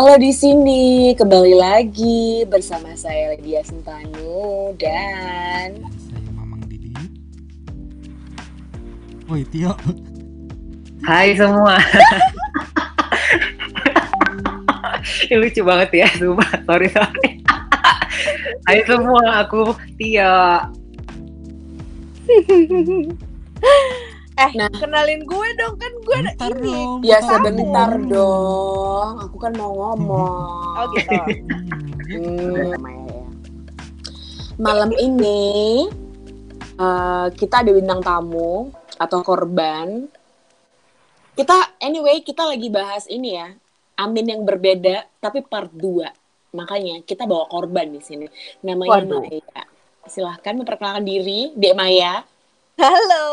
Halo di sini, kembali lagi bersama saya Lydia Sentanu dan Saya Mamang Didi. Woi Tio, Hai semua. Ini lucu banget ya, sumpah. Sorry, sorry. Hai semua, aku Tia. Eh, Nah. kenalin gue dong kan gue ada bentar ini. dong. ya bentar sebentar dong. dong, aku kan mau ngomong. Oh gitu. Hmm, ya, Hmm, ya. Malam ini eh, kita ada bintang tamu atau korban. Kita anyway kita lagi bahas ini ya, Amin yang berbeda tapi part 2. Makanya kita bawa korban di sini. Namanya Waduh. Maya. Silahkan memperkenalkan diri, Dek Maya. Halo,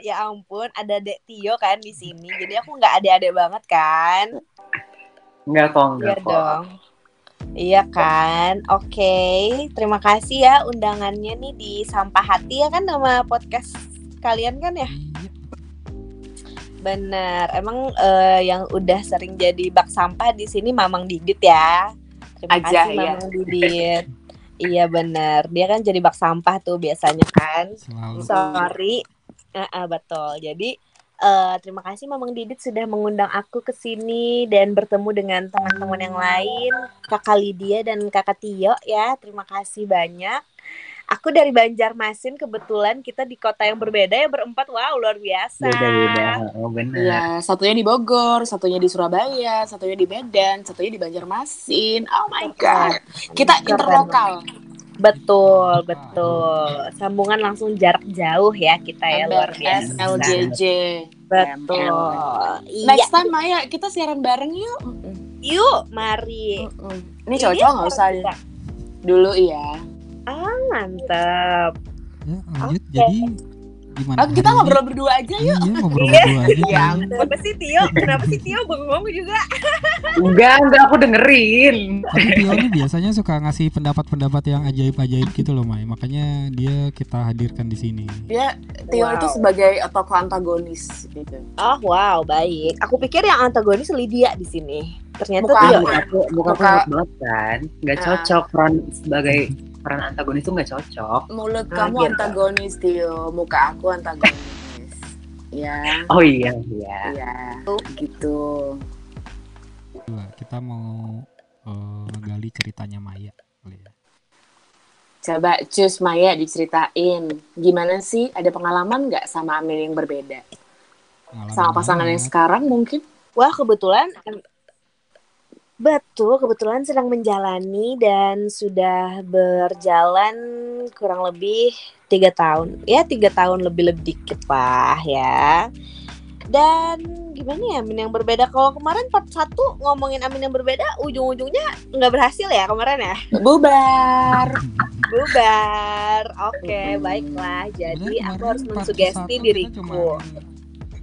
ya ampun ada Dek Tio kan di sini. Jadi aku nggak adik-adik banget kan? Enggak kok, Iya enggak kok. dong. Iya kan? Oke, terima kasih ya undangannya nih di Sampah Hati ya kan nama podcast kalian kan ya? iya. Bener. Emang eh, yang udah sering jadi bak sampah di sini Mamang Didit ya. Terima Aja, kasih ya. Mamang Didit. Iya bener. Dia kan jadi bak sampah tuh biasanya kan. Selalu. Sorry. Ah, ah, betul. Jadi eh, terima kasih Mamang Didit sudah mengundang aku ke sini dan bertemu dengan teman-teman yang lain, Kakak Lydia dan Kakak Tio ya. Terima kasih banyak. Aku dari Banjarmasin kebetulan kita di kota yang berbeda ya berempat. Wow, luar biasa. Beda-beda. Oh, benar. Iya, satunya di Bogor, satunya di Surabaya, satunya di Medan, satunya di Banjarmasin. Oh my god. Kita interlokal. Betul, betul. Sambungan langsung jarak jauh ya kita ya luar MBS, biasa. LJJ. Betul. Iya. Next time Maya kita siaran bareng yuk. Yuk, mari. Ini cowok-cowok nggak usah dulu iya. Ah, mantap. Ya, lanjut. Oke. Jadi gimana? Oh, kita ngobrol berdua aja yuk. Iya, ngobrol berdua aja. Iya. kan. Kenapa sih Tio? Kenapa sih Tio bengong juga? Enggak, enggak aku dengerin. Tapi Tio ini biasanya suka ngasih pendapat-pendapat yang ajaib-ajaib gitu loh, Mai. Makanya dia kita hadirkan di sini. Dia Tio Wow. itu sebagai tokoh antagonis gitu. Oh wow, baik. Aku pikir yang antagonis Lydia di sini. Ternyata Bukan. Muka aku, muka aku Muka- enak banget kan. Enggak Ah. cocok peran sebagai peran antagonis itu enggak cocok. Mulut Ah, kamu gitu. antagonis Tio, muka aku antagonis. ya, Oh iya, iya. iya. Gitu. Kita mau eh, gali ceritanya Maya kali ya. Coba cus Maya diceritain gimana sih ada pengalaman nggak sama Amin yang berbeda Pengalaman sama pasangan yang sekarang mungkin? Wah kebetulan Betul, kebetulan sedang menjalani dan sudah berjalan kurang lebih tiga tahun. Ya tiga tahun lebih lebih dikit lah ya. Dan gimana ya Amin yang berbeda? Kalau kemarin part 1 ngomongin Amin yang berbeda, ujung-ujungnya nggak berhasil ya kemarin ya. Bubar. Bubar. Oke, Mm-mm. baiklah. Jadi aku harus mensugesti satu diriku.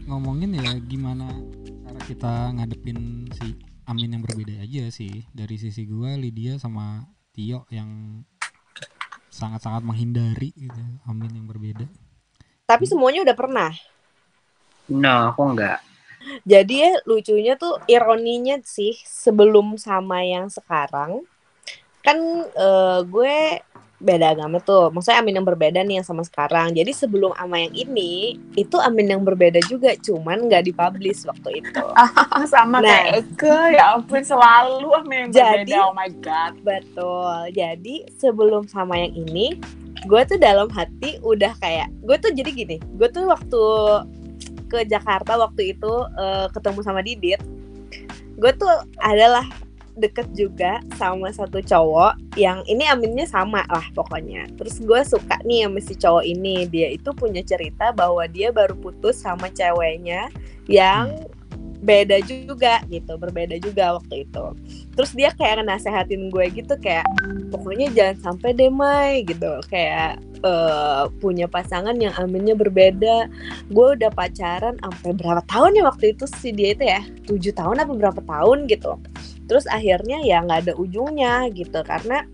ngomongin ya gimana cara kita ngadepin si Amin yang berbeda aja sih dari sisi gua Lydia sama Tio yang sangat-sangat menghindari gitu Amin yang berbeda Tapi semuanya udah pernah. No, aku enggak. Jadi ya lucunya tuh ironinya sih sebelum sama yang sekarang kan eh, gue beda agama tuh. Maksudnya Amin yang berbeda nih yang sama sekarang. Jadi sebelum sama yang ini itu Amin yang berbeda juga, cuman nggak dipublish waktu itu. sama Nah. kayak Eke, ya ampun selalu Amin yang Jadi- berbeda. Oh my god. Betul. Jadi sebelum sama yang ini, gue tuh dalam hati udah kayak gue tuh jadi gini. Gue tuh waktu ke Jakarta waktu itu eh, ketemu sama Didit, gue tuh adalah deket juga sama satu cowok yang ini aminnya sama lah pokoknya. Terus gue suka nih sama si cowok ini. Dia itu punya cerita bahwa dia baru putus sama ceweknya yang beda juga gitu, berbeda juga waktu itu. Terus dia kayak nasehatin gue gitu kayak pokoknya jangan sampai deh Mai gitu. Kayak eh, punya pasangan yang aminnya berbeda. Gue udah pacaran sampai berapa tahun ya waktu itu si dia itu ya? tujuh tahun apa berapa tahun gitu. Terus akhirnya ya nggak ada ujungnya gitu karena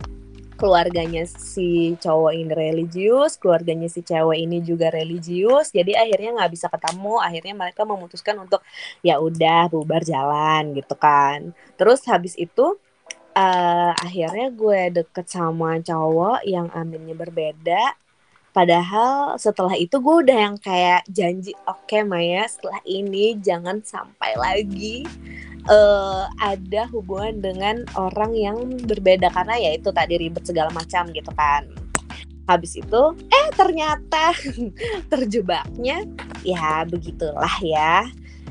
keluarganya si cowok ini religius, keluarganya si cewek ini juga religius. Jadi akhirnya nggak bisa ketemu. Akhirnya mereka memutuskan untuk ya udah bubar jalan gitu kan. Terus habis itu uh, akhirnya gue deket sama cowok yang aminnya berbeda. Padahal setelah itu gue udah yang kayak janji, oke okay, Maya, setelah ini jangan sampai lagi uh, ada hubungan dengan orang yang berbeda karena ya itu tadi ribet segala macam gitu kan. Habis itu eh ternyata terjebaknya ya begitulah ya.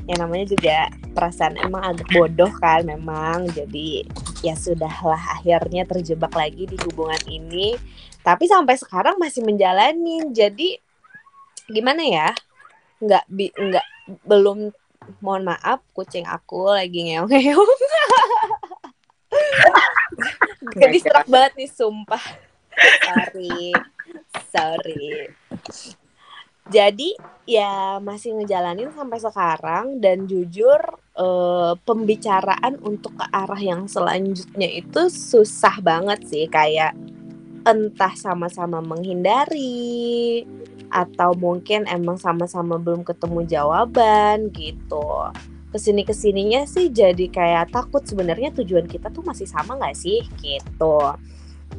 Yang namanya juga perasaan emang agak bodoh kan memang. Jadi ya sudahlah akhirnya terjebak lagi di hubungan ini. Tapi sampai sekarang masih menjalani. Jadi gimana ya? Nggak bi nggak belum mohon maaf kucing aku lagi ngeong-ngeong. Gue distrakt banget nih sumpah. Sorry sorry. Jadi ya masih ngejalanin sampai sekarang dan jujur eh, pembicaraan untuk ke arah yang selanjutnya itu susah banget sih kayak entah sama-sama menghindari atau mungkin emang sama-sama belum ketemu jawaban gitu. Ke sini ke sininya sih jadi kayak takut sebenarnya tujuan kita tuh masih sama nggak sih gitu.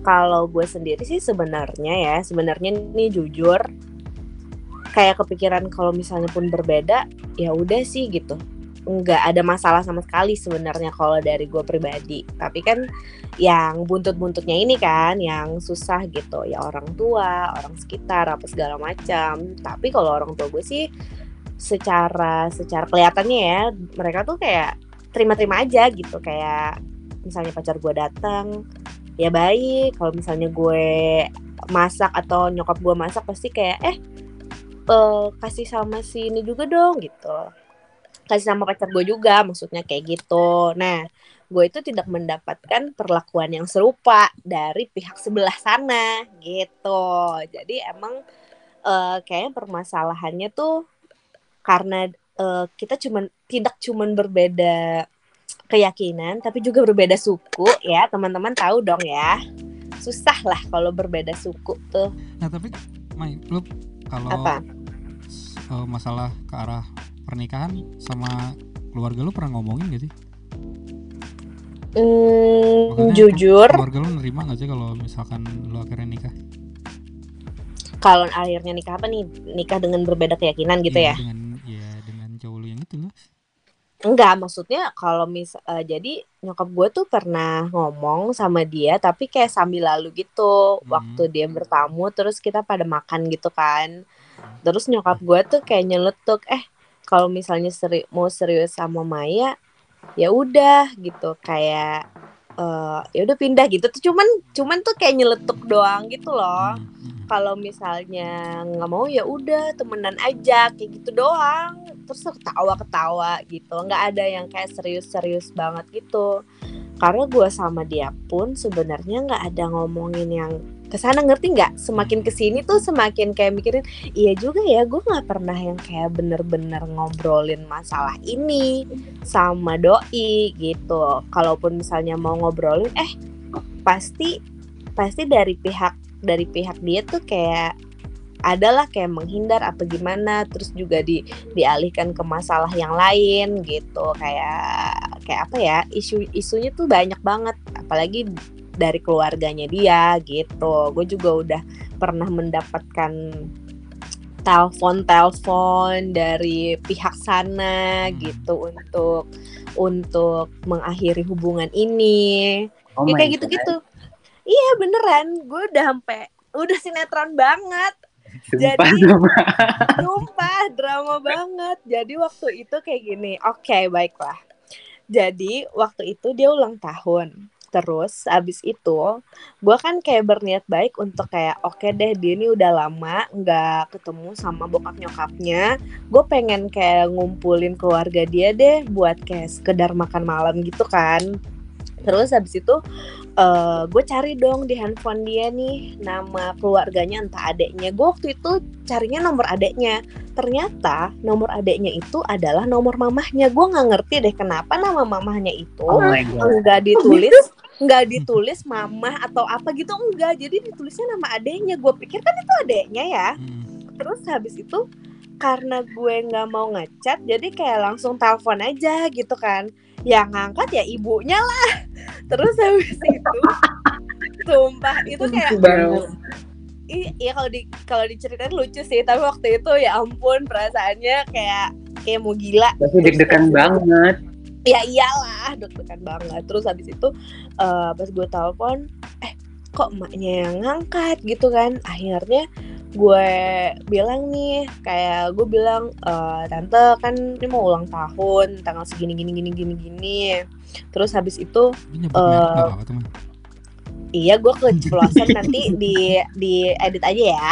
Kalau gue sendiri sih sebenarnya ya sebenarnya ini jujur kayak kepikiran kalau misalnya pun berbeda ya udah sih gitu nggak ada masalah sama sekali sebenarnya kalau dari gue pribadi. Tapi kan yang buntut-buntutnya ini kan yang susah gitu. Ya orang tua orang sekitar apa segala macam. Tapi kalau orang tua gue sih secara secara kelihatannya ya mereka tuh kayak terima-terima aja gitu. Kayak misalnya pacar gue datang ya baik. Kalau misalnya gue masak atau nyokap gue masak pasti kayak eh uh, kasih sama si ini juga dong gitu kasih sama pacar gue juga maksudnya kayak gitu. Nah gue itu tidak mendapatkan perlakuan yang serupa dari pihak sebelah sana gitu. Jadi emang uh, kayaknya permasalahannya tuh karena uh, kita cuman tidak cuman berbeda keyakinan tapi juga berbeda suku ya. Teman-teman tahu dong ya. Susah lah kalau berbeda suku tuh. Nah tapi Mai lu kalau Uh, masalah ke arah pernikahan sama keluarga lu pernah ngomongin gak sih? Mm, jujur. Keluarga lu nerima gak sih kalau misalkan lu akhirnya nikah? Kalau akhirnya nikah apa nih? Nikah dengan berbeda keyakinan gitu ya? ya? Dengan ya dengan cowok lu yang itu lah. Enggak, maksudnya kalau mis uh, jadi nyokap gue tuh pernah ngomong sama dia tapi kayak sambil lalu gitu hmm. waktu dia bertamu terus kita pada makan gitu kan terus nyokap gue tuh kayak nyeletuk eh kalau misalnya seri mau serius sama Maya ya udah gitu. Kayak uh, ya udah pindah gitu. Tuh cuman cuman tuh kayak nyeletuk doang gitu loh. Kalau misalnya nggak mau ya udah temenan aja kayak gitu doang. Terus ketawa ketawa gitu. Nggak ada yang kayak serius-serius banget gitu. Karena gue sama dia pun sebenarnya nggak ada ngomongin yang ke sana ngerti nggak? Semakin ke sini tuh semakin kayak mikirin iya juga ya gue nggak pernah yang kayak bener-bener ngobrolin masalah ini sama doi gitu. Kalaupun misalnya mau ngobrolin eh pasti pasti dari pihak dari pihak dia tuh kayak adalah kayak menghindar apa gimana terus juga di dialihkan ke masalah yang lain gitu. Kayak kayak apa ya isu isunya tuh banyak banget. Apalagi dari keluarganya dia gitu. Gue juga udah pernah mendapatkan telepon-telepon dari pihak sana hmm. gitu untuk untuk mengakhiri hubungan ini. Oh ya, kayak gitu-gitu. Iya beneran. Gue udah sampai udah sinetron banget. Sumpah, jadi drama. sumpah drama banget. Jadi waktu itu kayak gini. Oke okay, baiklah. Jadi waktu itu dia ulang tahun terus abis itu gue kan kayak berniat baik untuk kayak oke okay deh dia ini udah lama nggak ketemu sama bokap nyokapnya gue pengen kayak ngumpulin keluarga dia deh buat kayak sekedar makan malam gitu kan. Terus habis itu uh, eh, gue cari dong di handphone dia nih nama keluarganya entah adeknya. Gue waktu itu carinya nomor adeknya. Ternyata nomor adeknya itu adalah nomor mamahnya. Gue nggak ngerti deh kenapa nama mamahnya itu oh nggak ditulis nggak ditulis mama atau apa gitu enggak. Jadi ditulisnya nama adeknya. Gue pikir kan itu adeknya ya. Hmm. terus habis itu karena gue nggak mau ngechat jadi kayak langsung telepon aja gitu kan. Yang ngangkat ya ibunya lah. Terus habis itu sumpah itu kayak iya kalau di kalau diceritain lucu sih. Tapi waktu itu ya ampun perasaannya kayak kayak mau gila. Pasti deg-degan banget. Ya iyalah deg-degan banget. Terus habis itu eh, pas gue telepon eh kok emaknya yang ngangkat? Gitu kan. Akhirnya gue bilang nih kayak gue bilang "Eh, tante kan ini mau ulang tahun tanggal segini gini gini gini gini. Terus habis itu Eh, teman. iya gue keceplosan nanti di di edit aja ya.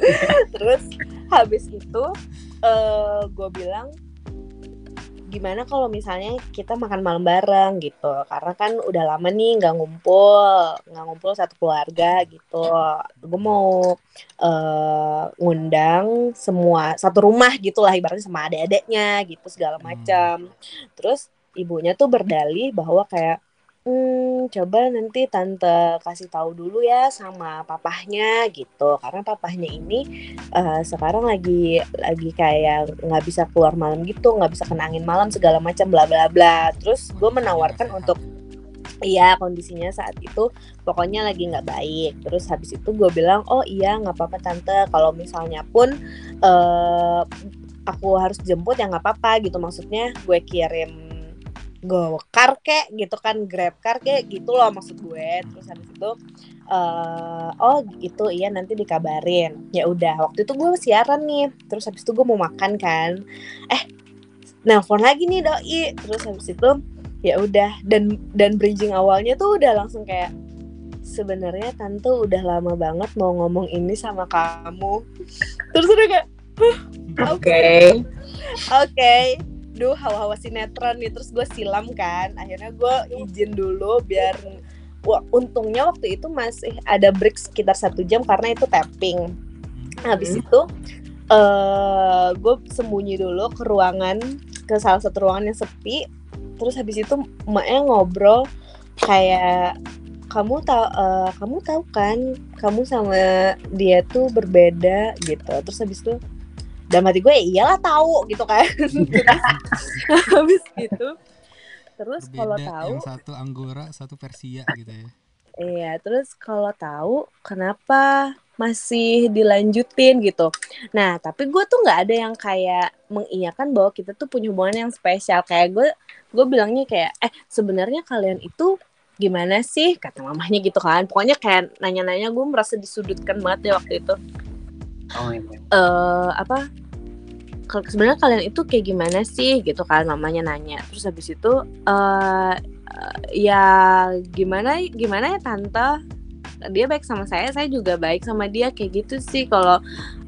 Terus habis itu eh gue bilang gimana kalau misalnya kita makan malam bareng gitu? Karena kan udah lama nih nggak ngumpul nggak ngumpul satu keluarga gitu. Gue mau eh ngundang semua satu rumah gitulah ibaratnya sama adik-adiknya gitu segala Hmm. macam. Terus ibunya tuh berdalih bahwa kayak hmm coba nanti tante kasih tahu dulu ya sama papahnya gitu. Karena papahnya ini eh, sekarang lagi lagi kayak nggak bisa keluar malam gitu nggak bisa kena angin malam segala macam bla bla bla. Terus gue menawarkan untuk Iya kondisinya saat itu pokoknya lagi nggak baik. Terus habis itu gue bilang oh iya nggak apa-apa tante. Kalau misalnya pun eh aku harus jemput ya nggak apa-apa gitu. Maksudnya gue kirim gokar kek gitu kan grab car kek gitu loh maksud gue. Terus habis itu eh oh gitu iya nanti dikabarin. Ya udah waktu itu gue siaran nih. Terus habis itu gue mau makan kan. Eh nelpon lagi nih doi. Terus habis itu ya udah dan dan bridging awalnya tuh udah langsung kayak sebenarnya tante udah lama banget mau ngomong ini sama kamu terus udah kayak "Huh, oke oke duh hawa-hawa sinetron nih terus gue silam kan. Akhirnya gue izin dulu biar Wah, untungnya waktu itu masih ada break sekitar satu jam karena itu tapping. Habis itu eh gue sembunyi dulu ke ruangan ke salah satu ruangan yang sepi. Terus habis itu emaknya ngobrol kayak kamu tahu eh, kamu tahu kan kamu sama dia tuh berbeda gitu. Terus habis itu dalam hati gue ya iyalah tahu gitu kan habis gitu terus kalau tahu yang satu Anggora, satu Persia gitu ya. Iya, terus kalau tahu kenapa masih dilanjutin gitu. Nah, tapi gue tuh nggak ada yang kayak mengiyakan bahwa kita tuh punya hubungan yang spesial. Kayak gue, gue bilangnya kayak, eh sebenarnya kalian itu gimana sih? Kata mamahnya gitu kan. Pokoknya kayak nanya-nanya gue merasa disudutkan banget ya waktu itu. Oh iya. eh apa? Sebenarnya kalian itu kayak gimana sih gitu kan? Mamanya nanya. Terus habis itu eh, ya gimana gimana ya tante? Dia baik sama saya saya juga baik sama dia kayak gitu sih. Kalau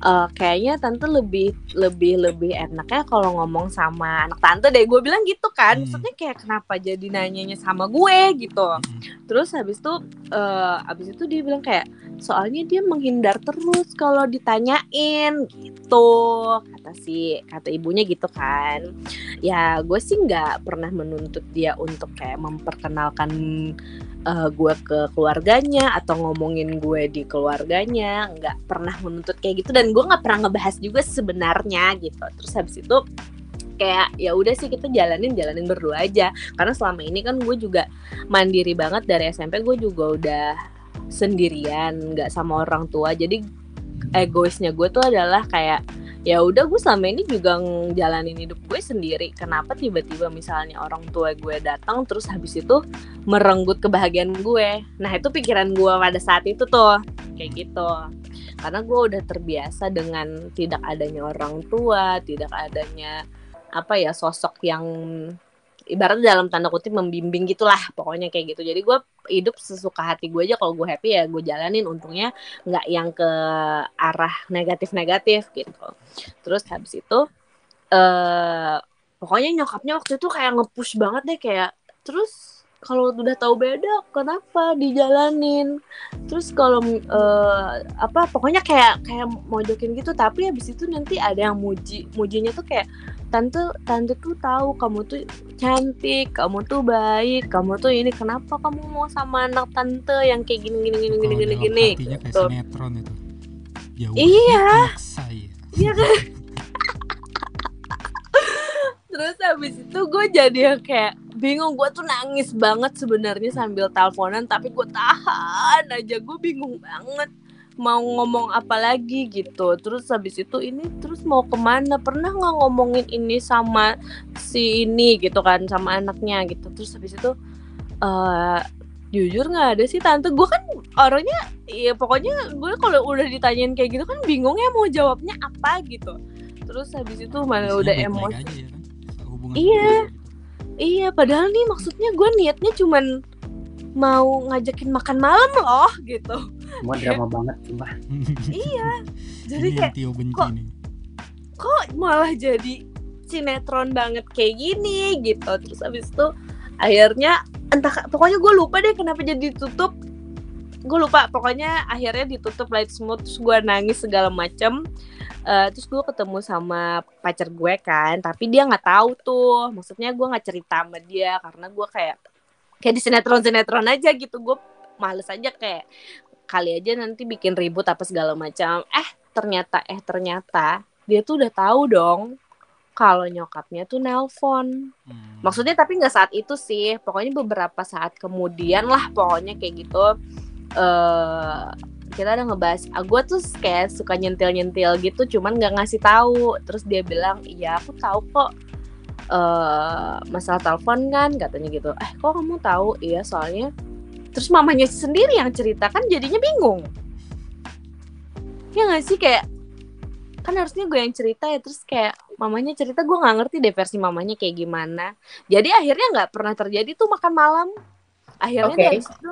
eh, kayaknya tante lebih lebih lebih enaknya kalau ngomong sama anak tante deh. Gue bilang gitu kan. Hmm. maksudnya kayak kenapa jadi nanyanya sama gue gitu. Mm-mm. terus habis itu eh habis itu dia bilang kayak soalnya dia menghindar terus kalau ditanyain gitu kata si kata ibunya gitu kan. Ya gue sih nggak pernah menuntut dia untuk kayak memperkenalkan eh, gue ke keluarganya atau ngomongin gue di keluarganya. Nggak pernah menuntut kayak gitu. Dan gue nggak pernah ngebahas juga sebenarnya gitu. Terus habis itu kayak ya udah sih kita jalanin jalanin berdua aja. Karena selama ini kan gue juga mandiri banget. Dari SMP gue juga udah sendirian nggak sama orang tua. Jadi egoisnya gue tuh adalah kayak ya udah gue selama ini juga ngejalanin hidup gue sendiri. Kenapa tiba-tiba misalnya orang tua gue datang terus habis itu merenggut kebahagiaan gue? Nah itu pikiran gue pada saat itu tuh kayak gitu. Karena gue udah terbiasa dengan tidak adanya orang tua tidak adanya apa ya sosok yang ibaratnya dalam tanda kutip membimbing gitulah pokoknya kayak gitu. Jadi gue hidup sesuka hati gue aja kalau gue happy ya gue jalanin. Untungnya nggak yang ke arah negatif-negatif gitu. Terus habis itu eh pokoknya nyokapnya waktu itu kayak nge-push banget deh kayak terus kalau udah tahu beda kenapa dijalanin terus kalau eh, apa pokoknya kayak kayak mojokin gitu tapi habis itu nanti ada yang muji mujinya tuh kayak tante tante tuh tahu kamu tuh cantik kamu tuh baik kamu tuh ini kenapa kamu mau sama anak tante yang kayak gini gini gini gini Kalau gini gini hatinya kayak gitu. sinetron itu jauh Iya. anak saya Iya kan? Terus habis itu gue jadi yang kayak bingung. Gue tuh nangis banget sebenarnya sambil teleponan tapi gue tahan aja. Gue bingung banget mau ngomong apa lagi gitu. Terus habis itu ini terus mau ke mana? Pernah nggak ngomongin ini sama si ini gitu kan sama anaknya gitu? Terus habis itu eh jujur nggak ada sih tante. Gue kan orangnya ya pokoknya gue kalau udah ditanyain kayak gitu kan bingung ya mau jawabnya apa gitu. Terus habis itu mana Biasanya udah emosi ya kan hubungan Iya. iya padahal nih maksudnya gue niatnya cuman mau ngajakin makan malam loh gitu. Semua drama banget sumpah. iya. Jadi ini kayak Tio benci kok- nih. kok malah jadi sinetron banget kayak gini gitu. Terus habis itu akhirnya entah pokoknya gue lupa deh kenapa jadi ditutup. Gue lupa pokoknya akhirnya ditutup light smooth terus gue nangis segala macem Eh, terus gue ketemu sama pacar gue kan tapi dia nggak tahu tuh. Maksudnya gue nggak cerita sama dia karena gue kayak kayak di sinetron sinetron aja gitu. Gue males aja kayak kali aja nanti bikin ribut apa segala macam. Eh ternyata eh ternyata dia tuh udah tahu dong kalau nyokapnya tuh nelpon. Hmm. maksudnya tapi nggak saat itu sih. Pokoknya beberapa saat kemudian lah pokoknya kayak gitu. Eh kita udah ngebahas ah, gue tuh kayak suka nyentil nyentil gitu cuman nggak ngasih tahu. Terus dia bilang iya aku tahu kok. Eh masalah telepon kan katanya gitu. Eh kok kamu tahu? Iya soalnya. Terus mamanya sendiri yang cerita kan jadinya bingung. Ya nggak sih kayak kan harusnya gue yang cerita ya terus kayak mamanya cerita gue nggak ngerti deh versi mamanya kayak gimana. Jadi akhirnya nggak pernah terjadi tuh makan malam. Akhirnya Oke. dari situ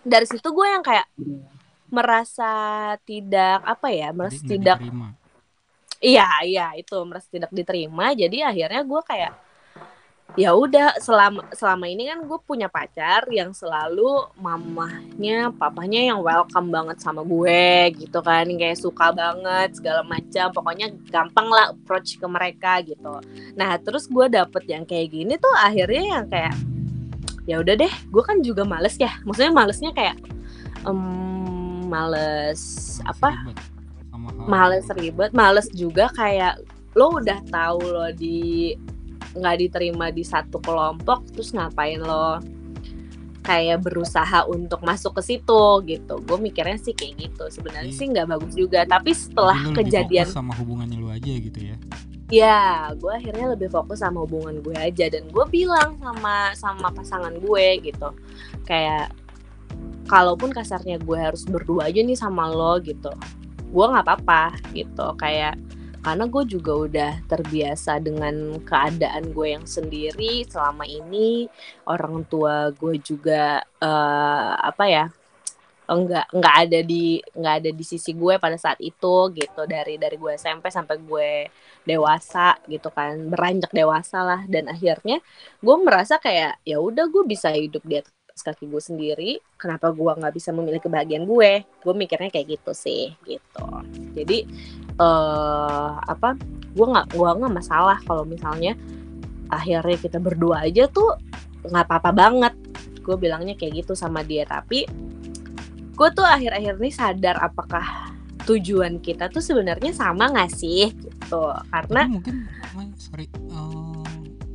dari situ gue yang kayak merasa tidak apa ya merasa Jadi tidak diterima. Iya, iya itu merasa tidak diterima. Jadi akhirnya gue kayak ya udah selama selama ini kan gue punya pacar yang selalu mamahnya, papahnya yang welcome banget sama gue gitu kan, kayak suka banget segala macam. Pokoknya gampang lah approach ke mereka gitu. Nah terus gue dapet yang kayak gini tuh akhirnya yang kayak ya udah deh, gue kan juga males ya. Maksudnya malesnya kayak em, males apa? Males ribet, males juga kayak lo udah tahu lo di nggak diterima di satu kelompok, terus ngapain lo kayak berusaha untuk masuk ke situ gitu. Gue mikirnya sih kayak gitu. Sebenarnya sih nggak bagus juga. Tapi setelah Jadi kejadian, fokus sama hubungannya lu aja gitu ya ya gue akhirnya lebih fokus sama hubungan gue aja dan gue bilang sama sama pasangan gue gitu, kayak kalaupun kasarnya gue harus berdua aja nih sama lo gitu gue nggak apa-apa gitu. Kayak karena gue juga udah terbiasa dengan keadaan gue yang sendiri selama ini. Orang tua gue juga eh, apa ya enggak enggak ada di nggak ada di sisi gue pada saat itu gitu. Dari dari gue SMP sampai gue dewasa gitu kan. Beranjak dewasa lah. Dan akhirnya gue merasa kayak ya udah gue bisa hidup di atas kaki gue sendiri kenapa gue nggak bisa memilih kebahagiaan gue? Gue mikirnya kayak gitu sih gitu. Jadi eh apa gue nggak gua nggak masalah kalau misalnya akhirnya kita berdua aja tuh nggak apa-apa banget. Gue bilangnya kayak gitu sama dia tapi gue tuh akhir-akhir ini sadar apakah tujuan kita tuh sebenarnya sama nggak sih gitu. Karena mungkin sorry eh,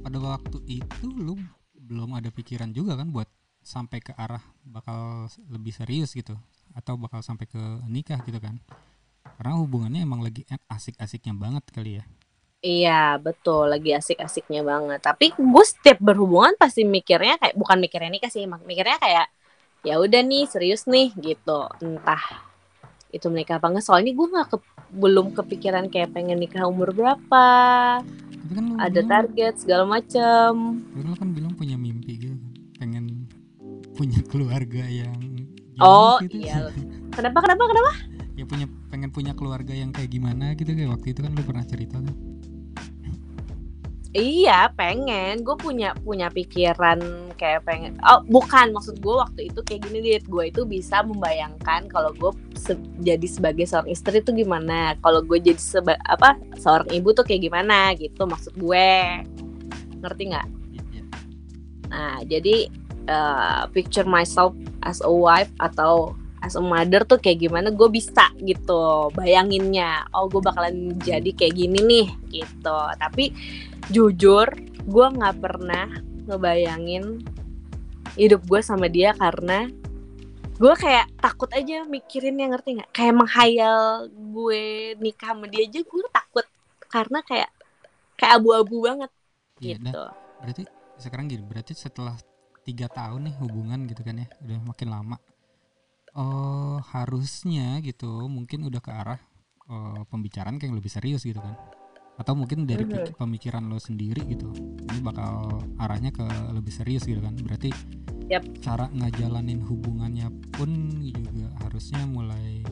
pada waktu itu lu belum ada pikiran juga kan buat sampai ke arah bakal lebih serius gitu atau bakal sampai ke nikah gitu kan karena hubungannya emang lagi asik-asiknya banget kali ya Iya betul lagi asik-asiknya banget. Tapi gue setiap berhubungan pasti mikirnya kayak bukan mikirnya nikah sih, mikirnya kayak ya udah nih serius nih gitu. Entah itu menikah apa enggak. Soalnya gue nggak ke- belum kepikiran kayak pengen nikah umur berapa, tapi kan ada bilang- target segala macem. kan bilang punya mimpi punya keluarga yang Oh gitu. iya. Kenapa kenapa kenapa? ya punya pengen punya keluarga yang kayak gimana gitu kayak waktu itu kan lu pernah cerita kan Iya, pengen. Gue punya punya pikiran kayak pengen. Oh, bukan maksud gue waktu itu kayak gini dit. Gue itu bisa membayangkan kalau gue se- jadi sebagai seorang istri itu gimana. Kalau gue jadi seba apa seorang ibu tuh kayak gimana gitu maksud gue. Ngerti nggak? Iya. Nah, jadi uh, picture myself as a wife atau as a mother tuh kayak gimana gue bisa gitu bayanginnya. Oh gue bakalan jadi kayak gini nih gitu. Tapi jujur gue nggak pernah ngebayangin hidup gue sama dia karena gue kayak takut aja mikirin yang ngerti nggak? Kayak menghayal gue nikah sama dia aja gue takut. Karena kayak kayak abu-abu banget dah. gitu. berarti sekarang gini berarti setelah tiga tahun nih hubungan gitu kan ya udah makin lama. Oh harusnya gitu mungkin udah ke arah eh, pembicaraan kayak yang lebih serius gitu kan. Atau mungkin dari Mhm. pik- pemikiran lo sendiri gitu ini bakal arahnya ke lebih serius gitu kan. Berarti Yap. cara ngejalanin hubungannya pun juga harusnya mulai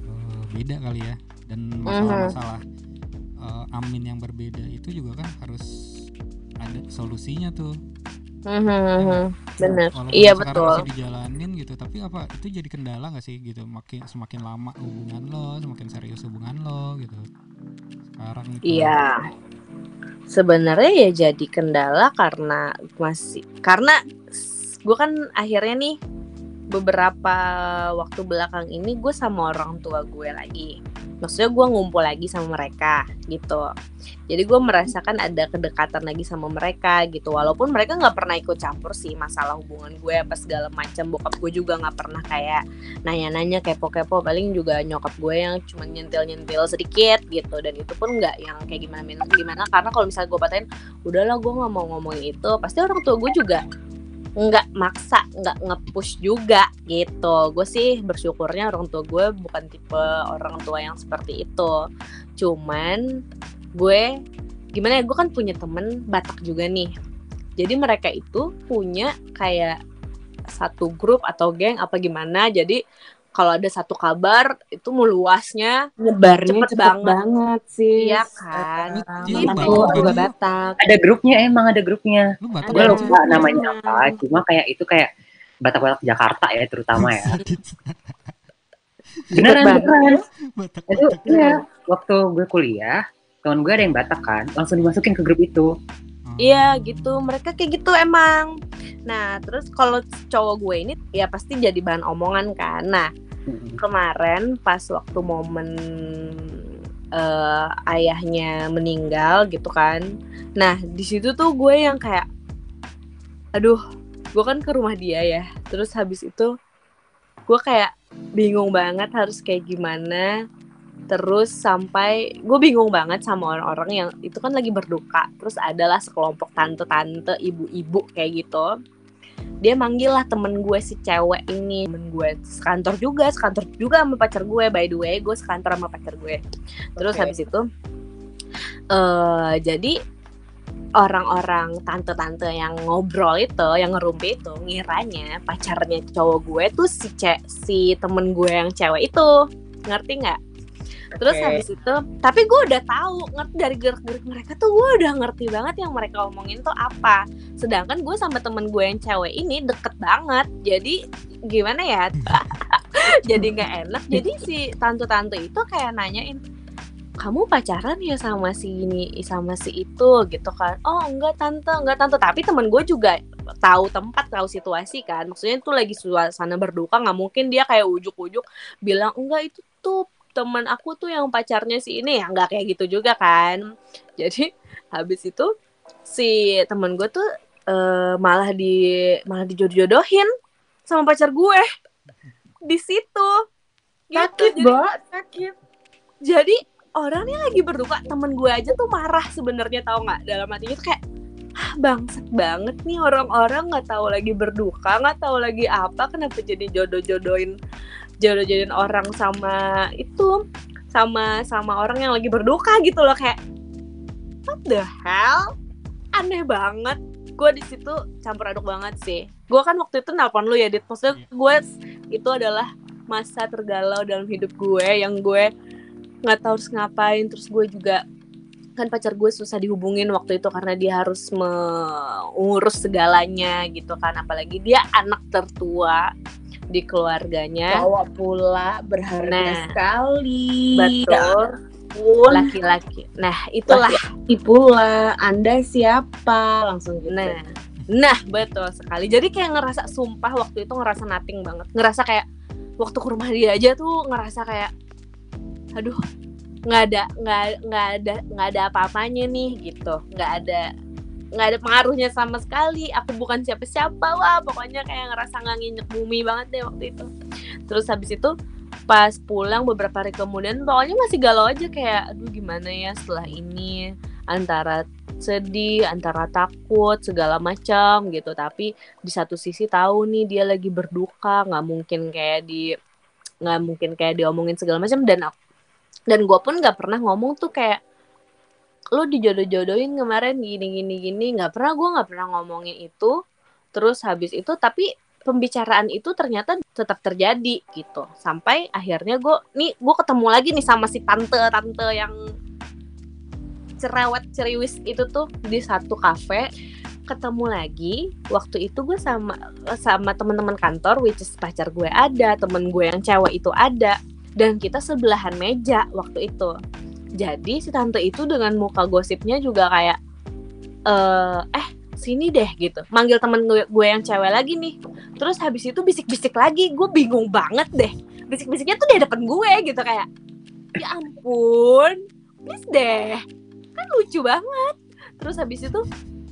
eh, beda kali ya. Dan masalah-masalah eh, amin yang berbeda itu juga kan harus ada solusinya tuh Mhm, bener. Walaupun iya sekarang betul. masih dijalanin gitu tapi apa itu jadi kendala nggak sih gitu? Makin semakin lama hubungan lo semakin serius hubungan lo gitu. Sekarang itu. Iya. Sebenarnya ya jadi kendala karena masih karena gue kan akhirnya nih beberapa waktu belakang ini gue sama orang tua gue lagi. Maksudnya gue ngumpul lagi sama mereka gitu. Jadi gue merasakan ada kedekatan lagi sama mereka gitu. Walaupun mereka nggak pernah ikut campur sih masalah hubungan gue apa segala macam. Bokap gue juga nggak pernah kayak nanya-nanya kepo-kepo. Paling juga nyokap gue yang cuma nyentil-nyentil sedikit gitu. Dan itu pun nggak yang kayak gimana gimana. Karena kalau misalnya gue patahin, udahlah gue nggak mau ngomongin itu. Pasti orang tua gue juga nggak maksa nggak nge-push juga gitu. Gue sih bersyukurnya orang tua gue bukan tipe orang tua yang seperti itu. Cuman gue gimana ya gue kan punya temen Batak juga nih. Jadi mereka itu punya kayak satu grup atau geng apa gimana. Jadi kalau ada satu kabar itu meluasnya Nyebarnya Cepet cepet, banget. banget sih. Iya kan? Iya, Batak gue kan juga? Batak. Ada grupnya emang ada grupnya. Gue lupa namanya Hmm. apa. Cuma kayak itu kayak Batak-Batak Jakarta ya terutama ya. Beneran beneran. batak Itu iya. Waktu gue kuliah, teman gue ada yang Batak kan, langsung dimasukin ke grup itu. Iya gitu, mereka kayak gitu emang. Nah, terus kalau cowok gue ini ya pasti jadi bahan omongan kan. Nah, kemarin pas waktu momen eh, ayahnya meninggal gitu kan. Nah, di situ tuh gue yang kayak aduh, gue kan ke rumah dia ya. Terus habis itu gue kayak bingung banget harus kayak gimana. Terus sampai gue bingung banget sama orang-orang yang itu kan lagi berduka. Terus adalah sekelompok tante-tante, ibu-ibu kayak gitu dia manggil lah temen gue si cewek ini. Temen gue sekantor juga sekantor juga sama pacar gue. By the way gue sekantor sama pacar gue. Terus Oke. habis itu eh jadi orang-orang tante-tante yang ngobrol itu yang ngerumpi itu ngiranya pacarnya cowok gue tuh si ce si temen gue yang cewek itu. Ngerti nggak Terus Oke. habis itu, tapi gue udah tahu ngerti dari gerak-gerik mereka tuh gue udah ngerti banget yang mereka omongin tuh apa. Sedangkan gue sama temen gue yang cewek ini deket banget. Jadi gimana ya? jadi nggak enak. Jadi si tante-tante itu kayak nanyain, kamu pacaran ya sama si ini sama si itu gitu kan? Oh enggak tante, enggak tante. Tapi temen gue juga tahu tempat, tahu situasi kan. Maksudnya itu lagi suasana berduka, nggak mungkin dia kayak ujuk-ujuk bilang enggak itu tuh teman aku tuh yang pacarnya si ini ya nggak kayak gitu juga kan jadi habis itu si teman gue tuh eh, malah di malah dijodoh-jodohin sama pacar gue di situ gitu Sakit, jadi, Bo. Sakit. jadi orangnya lagi berduka temen gue aja tuh marah sebenarnya tahu nggak dalam hatinya tuh kayak ah bangsat banget nih orang-orang nggak tahu lagi berduka nggak tahu lagi apa kenapa jadi jodoh-jodohin jodoh-jodohin orang sama itu sama sama orang yang lagi berduka gitu loh kayak what the hell? Aneh banget. Gue di situ campur aduk banget sih. Gue kan waktu itu nelpon lu ya dit. Maksudnya gue itu adalah masa tergalau dalam hidup gue yang gue nggak tahu harus ngapain. Terus gue juga kan pacar gue susah dihubungin waktu itu karena dia harus mengurus segalanya gitu kan. Apalagi dia anak tertua di keluarganya Cowok pula berharga Nah. sekali. betul laki-laki nah itulah laki pula. Anda siapa? Langsung gitu. nah nah betul sekali jadi kayak ngerasa sumpah waktu itu ngerasa nothing banget ngerasa kayak waktu ke rumah dia aja tuh ngerasa kayak aduh nggak ada nggak nggak ada nggak ada apa-apanya nih gitu nggak ada nggak ada pengaruhnya sama sekali. Aku bukan siapa-siapa wah pokoknya kayak ngerasa nggak nginjek bumi banget deh waktu itu. Terus habis itu pas pulang beberapa hari kemudian pokoknya masih galau aja kayak aduh gimana ya setelah ini? Antara sedih antara takut segala macam gitu. Tapi di satu sisi tahu nih dia lagi berduka nggak mungkin kayak di nggak mungkin kayak diomongin segala macam. Dan aku dan gue pun nggak pernah ngomong tuh kayak lo dijodoh-jodohin kemarin gini gini gini. Nggak pernah gue nggak pernah ngomongin itu. Terus habis itu tapi pembicaraan itu ternyata tetap terjadi gitu. Sampai akhirnya gue nih gue ketemu lagi nih sama si tante tante yang cerewet ceriwis itu tuh di satu kafe. Ketemu lagi waktu itu gue sama sama teman-teman kantor which is pacar gue ada temen gue yang cewek itu ada. Dan kita sebelahan meja waktu itu jadi si tante itu dengan muka gosipnya juga kayak eh eh sini deh gitu. Manggil temen gue, gue yang cewek lagi nih. Terus habis itu bisik-bisik lagi. Gue bingung banget deh. Bisik-bisiknya tuh di depan gue gitu kayak ya ampun please deh. Kan lucu banget. Terus habis itu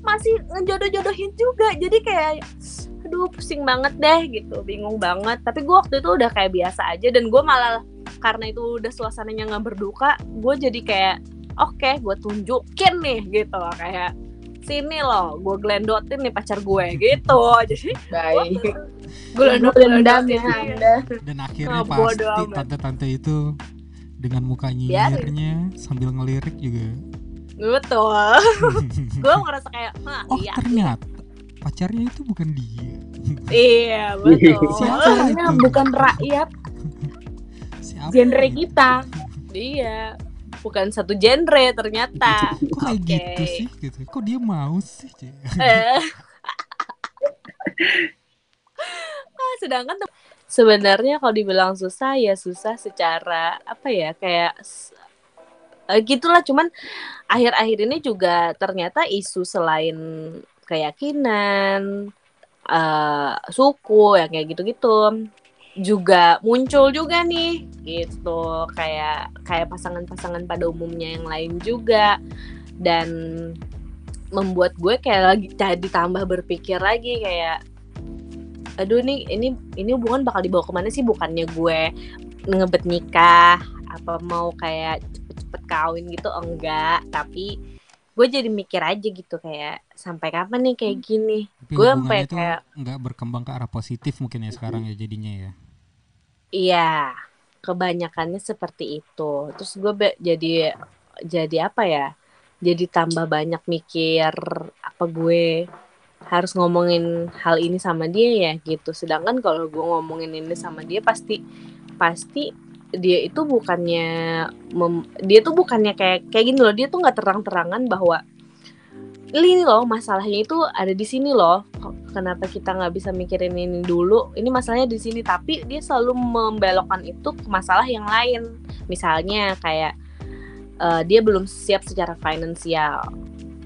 masih ngejodoh-jodohin juga. Jadi kayak aduh pusing banget deh gitu. Bingung banget. Tapi gue waktu itu udah kayak biasa aja dan gue malah karena itu udah suasananya nggak berduka gue jadi kayak oke gue tunjukin nih gitu kayak sini loh gue glendotin nih pacar gue gitu jadi Baik. gue Dendam glendotin ya. Anda. Dan akhirnya Ah, bodo pasti tante-tante itu dengan muka nyinyirnya sambil ngelirik juga. betul gue ngerasa kayak Hah, Oh iya ternyata pacarnya itu bukan dia. iya betul Siapa itu? bukan rakyat Siapa? genre kita. iya bukan satu genre ternyata Kok kayak Oke. gitu sih gitu. Kok dia mau sih? Eh. Ah, sedangkan tuh- sebenarnya kalau dibilang susah ya susah secara apa ya kayak eh, gitulah cuman akhir-akhir ini juga ternyata isu selain keyakinan eh, suku yang kayak gitu-gitu juga muncul juga nih gitu. Kayak kayak pasangan-pasangan pada umumnya yang lain juga. Dan membuat gue kayak lagi jadi tambah berpikir lagi kayak aduh nih ini ini hubungan bakal dibawa ke mana sih? Bukannya gue ngebet nikah apa mau kayak cepet-cepet kawin gitu? Enggak tapi gue jadi mikir aja gitu kayak sampai kapan nih kayak gini? Gue sampai kayak- nggak berkembang ke arah positif mungkin ya sekarang ya jadinya ya. Iya kebanyakannya seperti itu. Terus gue be- jadi jadi apa ya jadi tambah banyak mikir apa gue harus ngomongin hal ini sama dia ya gitu. Sedangkan kalau gue ngomongin ini sama dia pasti pasti dia itu bukannya mem- dia tuh bukannya kayak kayak gini loh. Dia tuh nggak terang-terangan bahwa ini loh masalahnya itu ada di sini loh kenapa kita nggak bisa mikirin ini dulu? Ini masalahnya di sini. Tapi dia selalu membelokkan itu ke masalah yang lain. Misalnya kayak eh, dia belum siap secara finansial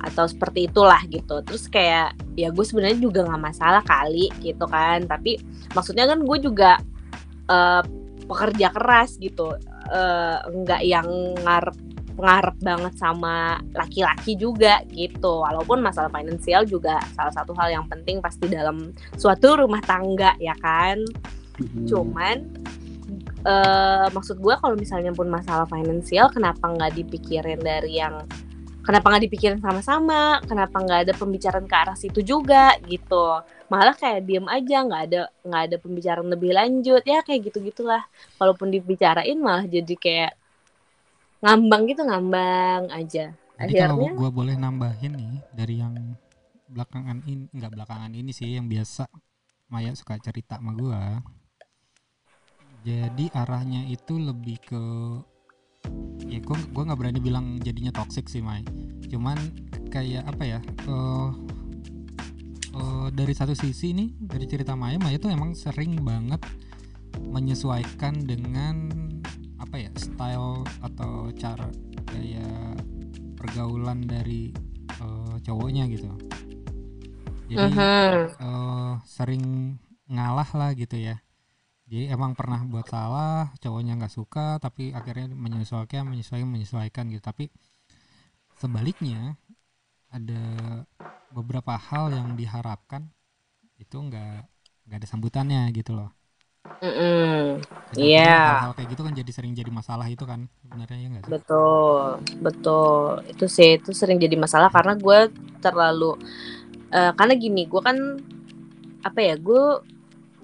atau seperti itulah gitu. Terus kayak ya gue sebenarnya juga nggak masalah kali gitu kan. Tapi maksudnya kan gue juga eh, pekerja keras gitu. Eh, nggak yang ngarep ngarep banget sama laki-laki juga gitu. Walaupun masalah finansial juga salah satu hal yang penting pasti dalam suatu rumah tangga ya kan? Cuman eh maksud gue kalau misalnya pun masalah finansial kenapa nggak dipikirin dari yang kenapa nggak dipikirin sama-sama? Kenapa nggak ada pembicaraan ke arah situ juga gitu? Malah kayak diem aja nggak ada nggak ada pembicaraan lebih lanjut. Ya kayak gitu gitulah walaupun dibicarain malah jadi kayak ngambang gitu ngambang aja Jadi kalau Akhirnya- gue boleh nambahin nih dari yang belakangan ini nggak belakangan ini sih yang biasa Maya suka cerita sama gue. Jadi arahnya itu lebih ke ya gue gue nggak berani bilang jadinya toxic sih Mai cuman kayak apa ya eh eh, dari satu sisi nih dari cerita Maya Maya tuh emang sering banget menyesuaikan dengan apa ya style atau cara kayak pergaulan dari eh, cowoknya gitu. Jadi Mhm. eh, sering ngalah lah gitu ya. Jadi emang pernah buat salah cowoknya nggak suka tapi akhirnya menyesuaikan menyesuaikan menyesuaikan gitu. Tapi sebaliknya ada beberapa hal yang diharapkan itu nggak nggak ada sambutannya gitu loh Mm-mm. Dan Iya. hal-hal kayak gitu kan jadi sering jadi masalah itu kan sebenarnya ya nggak sih Betul, betul. Itu sih itu sering jadi masalah karena gue terlalu eh, karena gini, gue kan apa ya, gue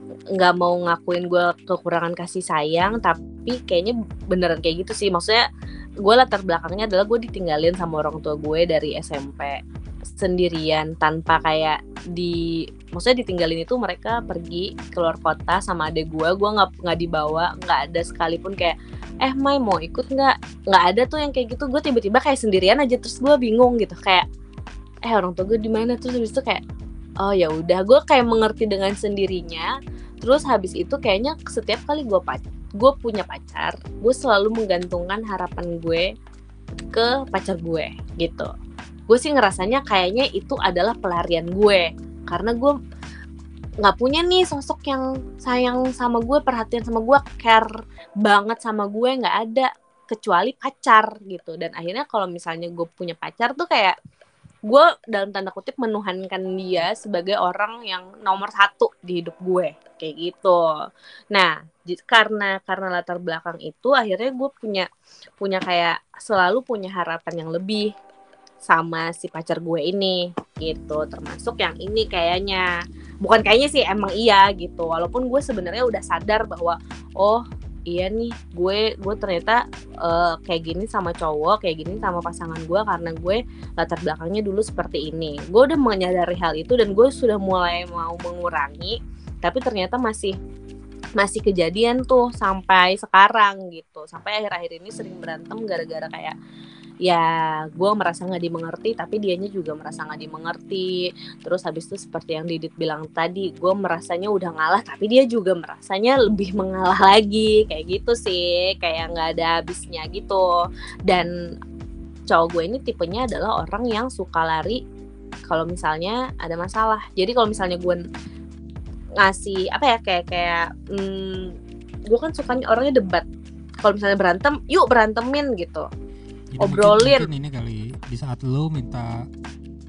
nggak mau ngakuin gue kekurangan kasih sayang, tapi kayaknya beneran kayak gitu sih. Maksudnya gue latar belakangnya adalah gue ditinggalin sama orang tua gue dari SMP sendirian tanpa kayak di maksudnya ditinggalin itu mereka pergi keluar kota sama adek gue gue nggak nggak dibawa nggak ada sekalipun kayak eh Mai mau ikut nggak? Nggak ada tuh yang kayak gitu gue tiba-tiba kayak sendirian aja terus gue bingung gitu kayak eh orang tua gue di mana? Terus habis itu kayak oh ya udah. Gue kayak mengerti dengan sendirinya terus habis itu kayaknya setiap kali gue pac gue punya pacar gue selalu menggantungkan harapan gue ke pacar gue gitu gue sih ngerasanya kayaknya itu adalah pelarian gue. Karena gue nggak punya nih sosok yang sayang sama gue perhatian sama gue care banget sama gue nggak ada. Kecuali pacar gitu. Dan akhirnya kalau misalnya gue punya pacar tuh kayak gue dalam tanda kutip menuhankan dia sebagai orang yang nomor satu di hidup gue. Kayak gitu. Nah karena karena latar belakang itu akhirnya gue punya punya kayak selalu punya harapan yang lebih sama si pacar gue ini gitu. Termasuk yang ini kayaknya. Bukan kayaknya sih emang iya gitu. Walaupun gue sebenarnya udah sadar bahwa oh iya nih gue gue ternyata eh, kayak gini sama cowok kayak gini sama pasangan gue karena gue latar belakangnya dulu seperti ini. Gue udah menyadari hal itu dan gue sudah mulai mau mengurangi tapi ternyata masih masih kejadian tuh sampai sekarang gitu. Sampai akhir-akhir ini sering berantem gara-gara kayak ya gue merasa nggak dimengerti tapi dianya juga merasa nggak dimengerti. Terus habis itu seperti yang Didit bilang tadi gue merasanya udah ngalah tapi dia juga merasanya lebih mengalah lagi. Kayak gitu sih kayak nggak ada habisnya gitu. Dan cowok gue ini tipenya adalah orang yang suka lari kalau misalnya ada masalah. Jadi kalau misalnya gue ngasih apa ya kayak kayak hmm, gue kan sukanya orangnya debat. Kalau misalnya berantem yuk berantemin gitu Jadi mungkin- Obrolin. mungkin ini kali di saat lo minta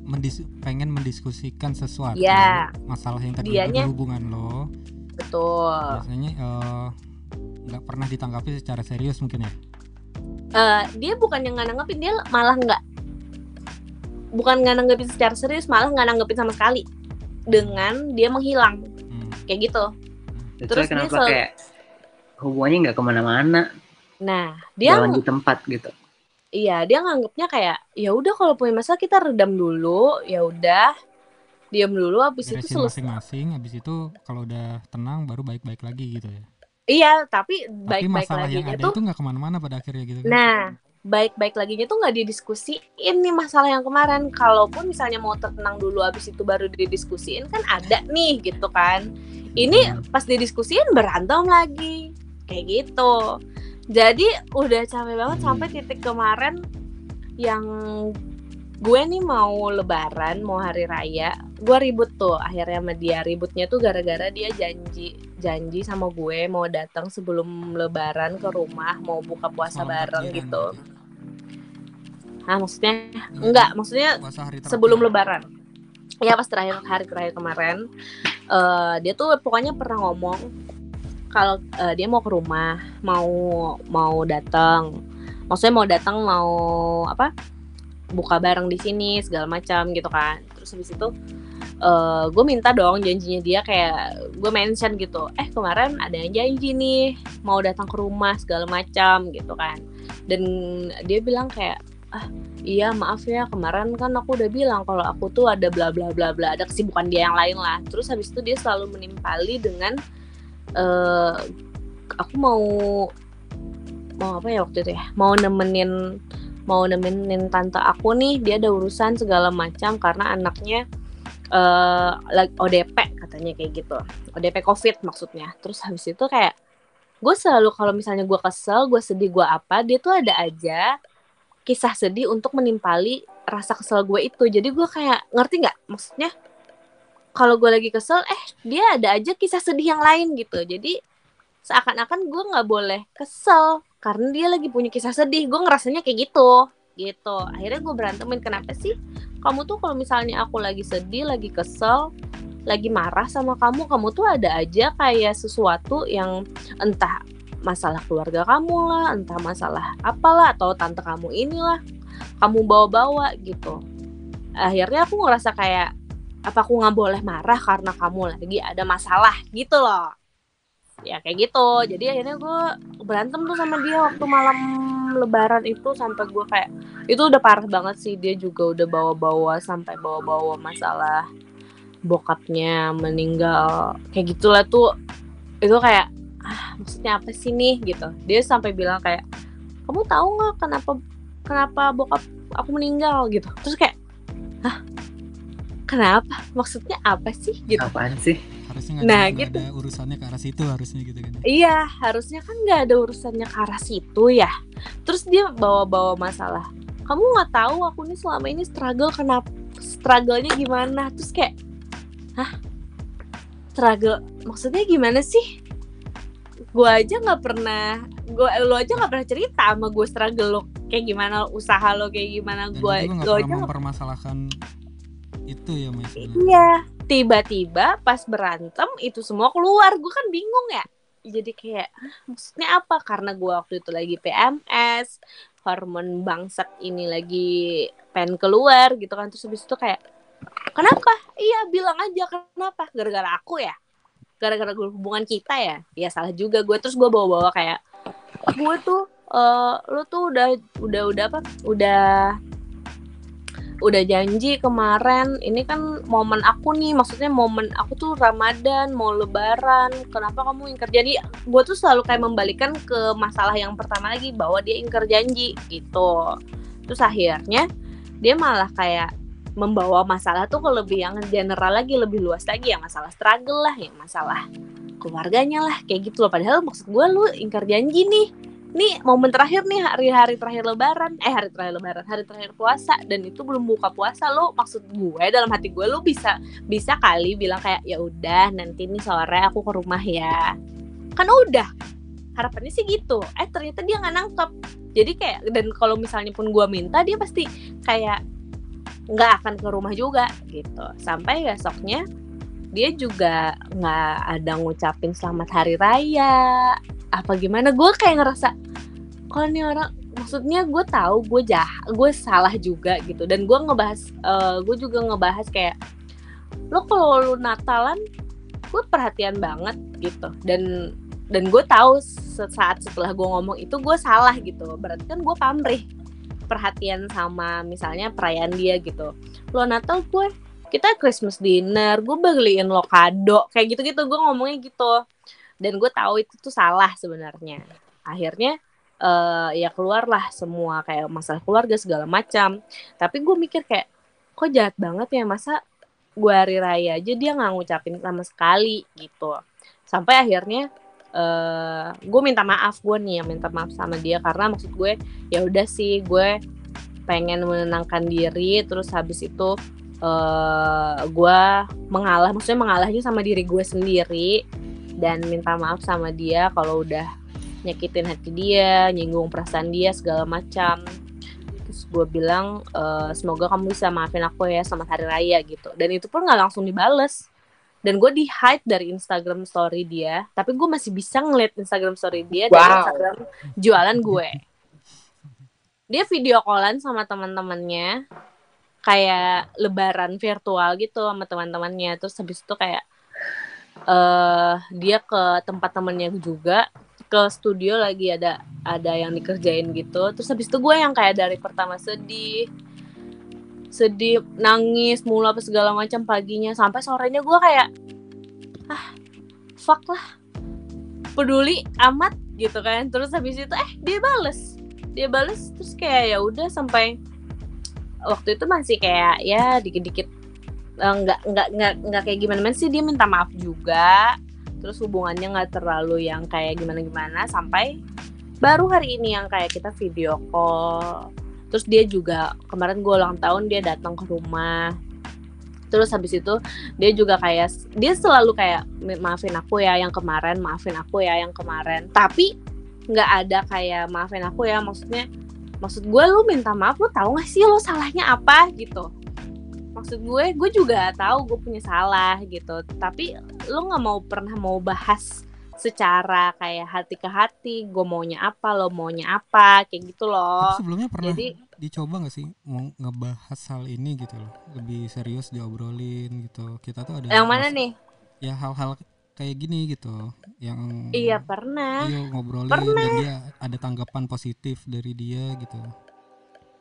mendis pengen mendiskusikan sesuatu Ya. masalah yang tadi Dianya- berhubungan lo betul biasanya eh, nggak pernah ditanggapi secara serius mungkin ya Eh, dia bukan yang nggak nanggepin dia malah nggak bukan nggak nanggepin secara serius malah nggak nanggepin sama sekali dengan dia menghilang Hmm. kayak gitu Terus Terus dia kenapa selalu- kayak hubungannya nggak ke mana-mana, nah dia jalan di tempat gitu. Iya dia nganggepnya kayak ya udah kalau punya masalah kita redam dulu ya udah diam dulu habis itu selesai masing-masing habis itu kalau udah tenang baru baik-baik lagi gitu ya iya tapi baik-baik ada tuh itu nggak ke mana-mana pada akhirnya gitu kan Nah, baik-baik laginya tuh nggak didiskusiin nih masalah yang kemarin. Kalaupun misalnya mau tenang dulu abis itu baru didiskusiin kan ada nih gitu kan. Ini pas didiskusiin berantem lagi. Kayak gitu. Jadi udah capek banget sampai titik kemarin yang gue nih mau lebaran, mau hari raya, gue ribut tuh akhirnya sama dia. Ributnya tuh gara-gara dia janji janji sama gue mau datang sebelum lebaran ke rumah, mau buka puasa Salam bareng gitu. berarti. Ah, maksudnya Iya, enggak, maksudnya sebelum lebaran. Ya pas terakhir hari terakhir kemarin, eh, dia tuh pokoknya pernah ngomong kalau eh, dia mau ke rumah, mau mau datang. Maksudnya mau datang mau apa? Buka bareng di sini segala macam gitu kan. Terus habis itu eh gue minta dong janjinya dia kayak gue mention gitu. Eh kemarin ada yang janji nih mau datang ke rumah segala macam gitu kan. Dan dia bilang kayak ah iya maaf ya kemarin kan aku udah bilang kalau aku tuh ada bla bla bla bla ada kesibukan dia yang lain lah terus habis itu dia selalu menimpali dengan eh aku mau mau apa ya waktu itu ya? Mau nemenin mau nemenin tante aku nih dia ada urusan segala macam karena anaknya eh ODP katanya kayak gitu. ODP COVID maksudnya. Terus habis itu kayak gue selalu kalau misalnya gue kesel gue sedih gue apa dia tuh ada aja kisah sedih untuk menimpali rasa kesel gue itu. Jadi gue kayak ngerti nggak? Maksudnya kalau gue lagi kesel eh dia ada aja kisah sedih yang lain gitu. Jadi seakan-akan gue nggak boleh kesel karena dia lagi punya kisah sedih. Gue ngerasanya kayak gitu gitu. Akhirnya gue berantemin. Kenapa sih? Kamu tuh kalau misalnya aku lagi sedih lagi kesel lagi marah sama kamu kamu tuh ada aja kayak sesuatu yang entah masalah keluarga kamu lah entah masalah apalah atau tante kamu inilah kamu bawa-bawa gitu. Akhirnya aku ngerasa kayak apa aku nggak boleh marah karena kamu lagi ada masalah? Gitu loh. Ya kayak gitu. Jadi akhirnya gue berantem tuh sama dia waktu malam lebaran itu sampai gue kayak itu udah parah banget sih. Dia juga udah bawa-bawa sampai bawa-bawa masalah bokapnya meninggal. Kayak gitulah tuh. Itu kayak ah maksudnya apa sih nih? Gitu. Dia sampai bilang kayak kamu tahu nggak kenapa kenapa bokap aku meninggal? Gitu. Terus kayak ah kenapa maksudnya apa sih gitu Apaan sih? harusnya Nah, ada, gitu. ada urusannya ke arah situ harusnya gitu kan Iya, harusnya kan nggak ada urusannya ke arah situ ya. Terus dia bawa-bawa masalah. Kamu nggak tahu aku nih selama ini struggle kenapa? Struggle-nya gimana? Terus kayak, hah? Struggle? Maksudnya gimana sih? Gue aja nggak pernah, gue lo aja nggak pernah cerita sama gue struggle lo kayak gimana, usaha lo kayak gimana, gue lo pernah aja mempermasalahkan itu ya mas Iya, tiba-tiba pas berantem itu semua keluar. Gue kan bingung ya. Jadi kayak, "Hah, maksudnya apa? Karena gue waktu itu lagi PMS, hormon bangsat ini lagi pengen keluar gitu kan. Terus habis itu kayak, kenapa? Iya, bilang aja kenapa? Gara-gara aku ya? Gara-gara hubungan kita ya? Ya salah juga gue. Terus gue bawa-bawa kayak, gue tuh, eh lu tuh udah, udah, udah apa? Udah udah janji kemarin ini kan momen aku nih maksudnya momen aku tuh Ramadan mau Lebaran kenapa kamu ingkar? Jadi gue tuh selalu kayak membalikan ke masalah yang pertama lagi bahwa dia ingkar janji gitu. Terus akhirnya dia malah kayak membawa masalah tuh ke lebih yang general lagi lebih luas lagi ya masalah struggle lah ya masalah keluarganya lah kayak gitu loh. Padahal maksud gue lu ingkar janji nih nih momen terakhir nih hari-hari terakhir lebaran. Eh hari terakhir lebaran hari terakhir puasa. Dan itu belum buka puasa lo maksud gue dalam hati gue lo bisa bisa kali bilang kayak ya udah nanti nih sore aku ke rumah ya. Kan udah. Harapannya sih gitu. Eh ternyata dia nggak nangkep. Jadi kayak dan kalau misalnya pun gue minta dia pasti kayak nggak akan ke rumah juga gitu. Sampai besoknya dia juga nggak ada ngucapin selamat hari raya apa gimana gue kayak ngerasa kalau nih orang maksudnya gue tahu gue jah gue salah juga gitu. Dan gue ngebahas eh, gue juga ngebahas kayak lo kalau lu Natalan gue perhatian banget gitu. Dan dan gue tahu saat setelah gue ngomong itu gue salah gitu. Berarti kan gue pamrih perhatian sama misalnya perayaan dia gitu. Lo Natal gue kita Christmas dinner gue beliin lo kado kayak gitu gitu gue ngomongnya gitu dan gue tahu itu tuh salah sebenarnya. Akhirnya eh ya keluarlah semua kayak masalah keluarga segala macam. Tapi gue mikir kayak kok jahat banget ya masa gue hari raya aja dia nggak ngucapin sama sekali gitu. Sampai akhirnya eh gue minta maaf gue nih yang minta maaf sama dia. Karena maksud gue ya udah sih gue pengen menenangkan diri. Terus habis itu eh gue mengalah maksudnya mengalahnya sama diri gue sendiri dan minta maaf sama dia kalau udah nyakitin hati dia, nyinggung perasaan dia segala macam. Terus gue bilang "Eh, semoga kamu bisa maafin aku ya selamat hari raya gitu. Dan itu pun nggak langsung dibales. Dan gue di hide dari Instagram story dia, tapi gue masih bisa ngeliat Instagram story dia dari Wow. Instagram jualan gue. Dia video callan sama teman-temannya, kayak lebaran virtual gitu sama teman-temannya. Terus habis itu kayak eh dia ke tempat temennya juga ke studio lagi ada ada yang dikerjain gitu. Terus habis itu gue yang kayak dari pertama sedih sedih nangis mulu apa segala macam paginya. Sampai sorenya gue kayak ah fuck lah peduli amat gitu kan. Terus habis itu eh dia bales dia bales terus kayak ya udah sampai waktu itu masih kayak ya dikit-dikit eh, nggak nggak nggak nggak kayak gimana gimana sih dia minta maaf juga. Terus hubungannya nggak terlalu yang kayak gimana gimana sampai baru hari ini yang kayak kita video call. Terus dia juga kemarin gue ulang tahun dia datang ke rumah. Terus habis itu dia juga kayak dia selalu kayak "Ma- maafin aku ya yang kemarin maafin aku ya yang kemarin. Tapi nggak ada kayak maafin aku ya maksudnya maksud gue lu minta maaf lu tahu gak sih lo salahnya apa? Gitu maksud gue gue juga tahu gue punya salah gitu. Tapi lu nggak mau pernah mau bahas secara kayak hati ke hati gue maunya apa lo maunya apa kayak gitu loh. Tapi sebelumnya pernah jadi dicoba nggak sih mau ngebahas hal ini gitu loh? Lebih serius diobrolin gitu. Kita tuh ada yang mana nih? Ya hal-hal kayak gini gitu yang iya pernah. Iya, ngobrolin dan dia ada tanggapan positif dari dia gitu.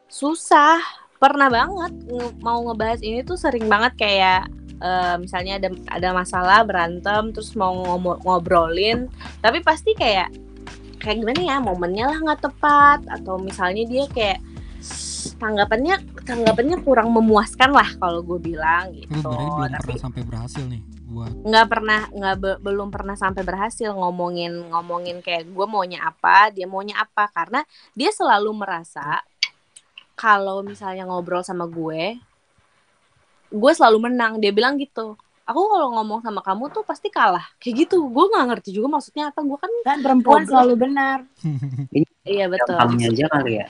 Susah pernah banget nge- mau ngebahas ini tuh sering banget kayak eh, misalnya ada ada masalah berantem terus mau ngobrolin tapi pasti kayak kayak gimana ya momennya lah nggak tepat atau misalnya dia kayak tanggapannya tanggapannya kurang memuaskan lah kalau gue bilang itu gitu berarti belum tapi pernah sampai berhasil nih buat nggak pernah nggak be- belum pernah sampai berhasil ngomongin ngomongin kayak gue maunya apa dia maunya apa. Karena dia selalu merasa kalau misalnya ngobrol sama gue gue selalu menang dia bilang gitu aku kalau ngomong sama kamu tuh pasti kalah kayak gitu gue nggak ngerti juga maksudnya apa gue kan Dan perempuan Goblok. selalu benar. iya betul Kamunya aja kali ya.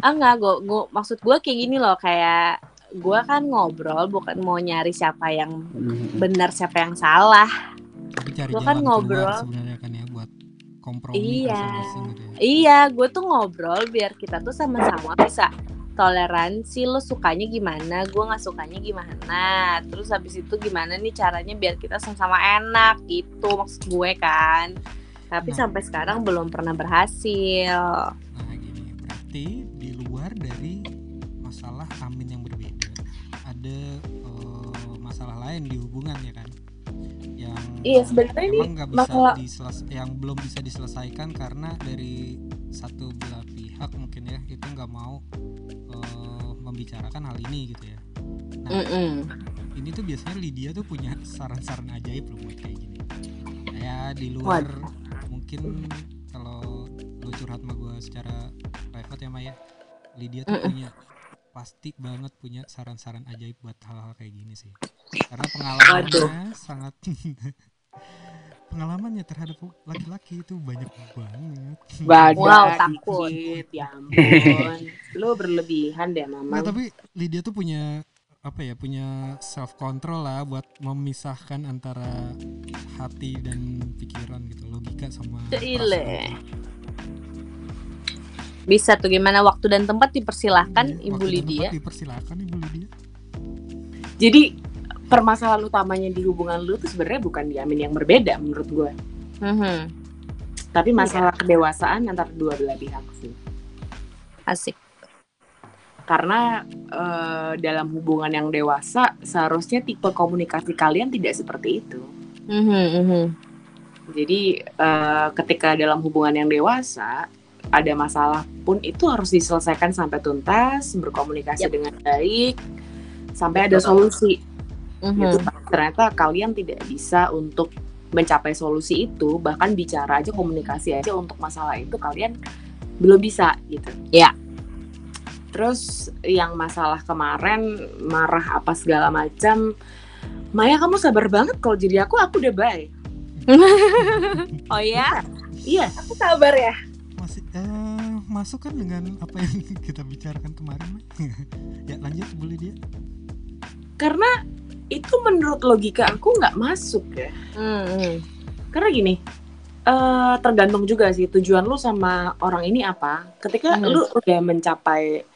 ah nggak gue gue- maksud gue kayak gini loh kayak gue kan ngobrol bukan mau nyari siapa yang Hmm. benar siapa yang salah tapi cari Gua jalan kan ngobrol. kan kompromi Iya. masing-masing gitu ya Iya, gue tuh ngobrol biar kita tuh sama-sama bisa toleransi lo sukanya gimana, gue nggak sukanya gimana. Terus habis itu gimana nih caranya biar kita sama-sama enak gitu maksud gue kan. Tapi Nah. sampai sekarang belum pernah berhasil. Nah gini, berarti di luar dari masalah amin yang berbeda, ada eh, masalah lain di hubungan ya kan? Iya, sebenarnya ini emang nggak bisa masalah- diseles- yang belum bisa diselesaikan karena dari satu belah pihak mungkin ya itu nggak mau eh, membicarakan hal ini gitu ya. Nah Mm-mm. ini tuh biasanya Lydia tuh punya saran-saran ajaib loh buat kayak gini. Kayak di luar mungkin kalau lu curhat sama gue secara private ya Maya, Lydia tuh Mm-mm. punya pasti banget punya saran-saran ajaib buat hal-hal kayak gini sih. Karena pengalamannya sangat pengalamannya terhadap laki-laki itu banyak banget. Badan Wow, takut. ya ampun. Lu berlebihan deh, Mama. Nah, tapi Lydia tuh punya apa ya punya self control lah buat memisahkan antara hati dan pikiran gitu logika sama. Bisa tuh gimana waktu dan tempat dipersilahkan Iya, Ibu waktu dan Lydia. tempat dipersilakan Ibu Lydia Jadi permasalahan utamanya di hubungan lu tuh sebenarnya bukan di Amin yang berbeda menurut gue. Mhm, Tapi masalah kedewasaan antara dua belah pihak sih. Asik. Karena eh, dalam hubungan yang dewasa seharusnya tipe komunikasi kalian tidak seperti itu. Mhm, mhm. Jadi eh, ketika dalam hubungan yang dewasa ada masalah pun itu harus diselesaikan sampai tuntas, berkomunikasi Yap. dengan baik, sampai ada Betul. solusi. Mhm. Gitu. Ternyata kalian tidak bisa untuk mencapai solusi itu, bahkan bicara aja komunikasi aja untuk masalah itu kalian belum bisa gitu. Ya. Terus yang masalah kemarin marah apa segala macam, Maya kamu sabar banget kalau jadi aku aku udah baik. Oh ya, Iya, aku sabar ya. masih eh, masuk kan dengan apa yang kita bicarakan kemarin ya lanjut Bu Lydia karena itu menurut logika aku nggak masuk ya Mhm. karena gini eh tergantung juga sih tujuan lu sama orang ini apa ketika Hmm. lu udah mencapai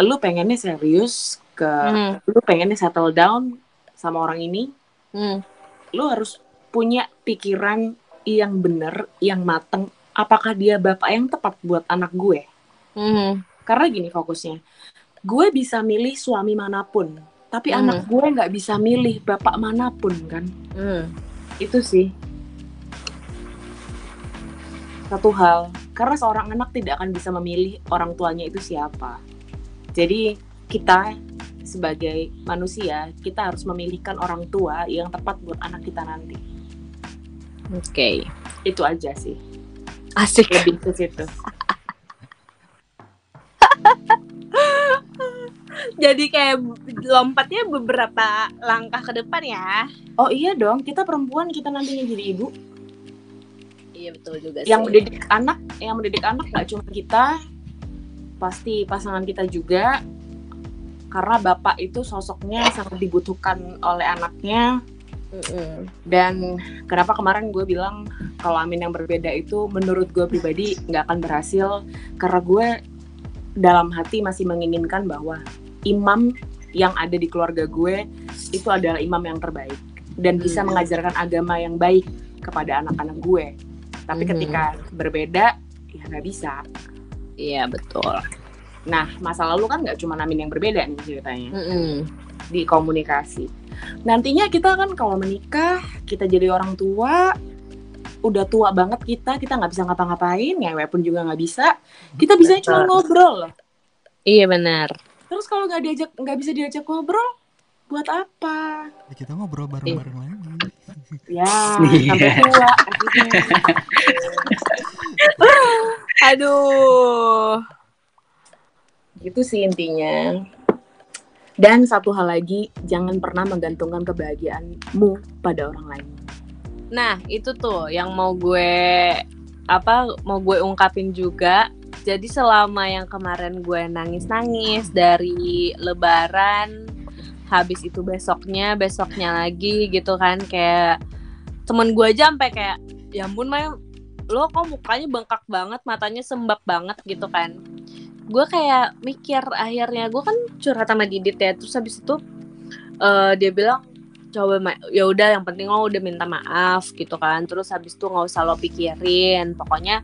lu pengennya serius ke Mhm. lu pengennya settle down sama orang ini Mhm. lu harus punya pikiran yang bener yang mateng apakah dia bapak yang tepat buat anak gue Mhm. karena gini fokusnya gue bisa milih suami mana pun tapi Hmm. anak gue nggak bisa milih bapak mana pun kan Mhm. itu sih satu hal karena seorang anak tidak akan bisa memilih orang tuanya itu siapa jadi kita sebagai manusia kita harus memilihkan orang tua yang tepat buat anak kita nanti Oke. itu aja sih Asik. lebih ke situ Jadi kayak lompatnya beberapa langkah ke depan ya. oh iya dong kita perempuan kita nantinya jadi ibu Iya betul juga sih. yang mendidik anak yang mendidik anak nggak cuma kita pasti pasangan kita juga karena bapak itu sosoknya sangat dibutuhkan oleh anaknya Mm-mm. dan kenapa kemarin gue bilang kalau Amin yang berbeda itu menurut gue pribadi nggak akan berhasil karena gue dalam hati masih menginginkan bahwa imam yang ada di keluarga gue itu adalah imam yang terbaik dan bisa Hmm. mengajarkan agama yang baik kepada anak-anak gue tapi Mhm. ketika berbeda ya nggak bisa Iya betul. nah masa lalu kan nggak cuma Amin yang berbeda nih ceritanya Mm-mm. di komunikasi. Nantinya kita kan kalau menikah, kita jadi orang tua, udah tua banget kita, kita nggak bisa ngapa-ngapain, ngewe pun juga nggak bisa. Kita bisa cuma ngobrol loh. Iya benar. Terus kalau nggak diajak, nggak bisa diajak ngobrol, buat apa? Ya, kita ngobrol bareng-bareng lagi. Ya, Iya. sampai tua. akhirnya. Aduh. Gitu sih intinya. Dan satu hal lagi, jangan pernah menggantungkan kebahagiaanmu pada orang lain. Nah itu tuh yang mau gue apa mau gue ungkapin juga. Jadi selama yang kemarin gue nangis-nangis dari Lebaran, habis itu besoknya, besoknya lagi gitu kan kayak temen gue aja sampai kayak ya ampun May, lo kok mukanya bengkak banget, matanya sembab banget gitu kan. Gue kayak mikir akhirnya gue kan curhat sama Didit ya, terus habis itu eh, dia bilang coba ya udah yang penting lo udah minta maaf gitu kan terus habis itu nggak usah lo pikirin pokoknya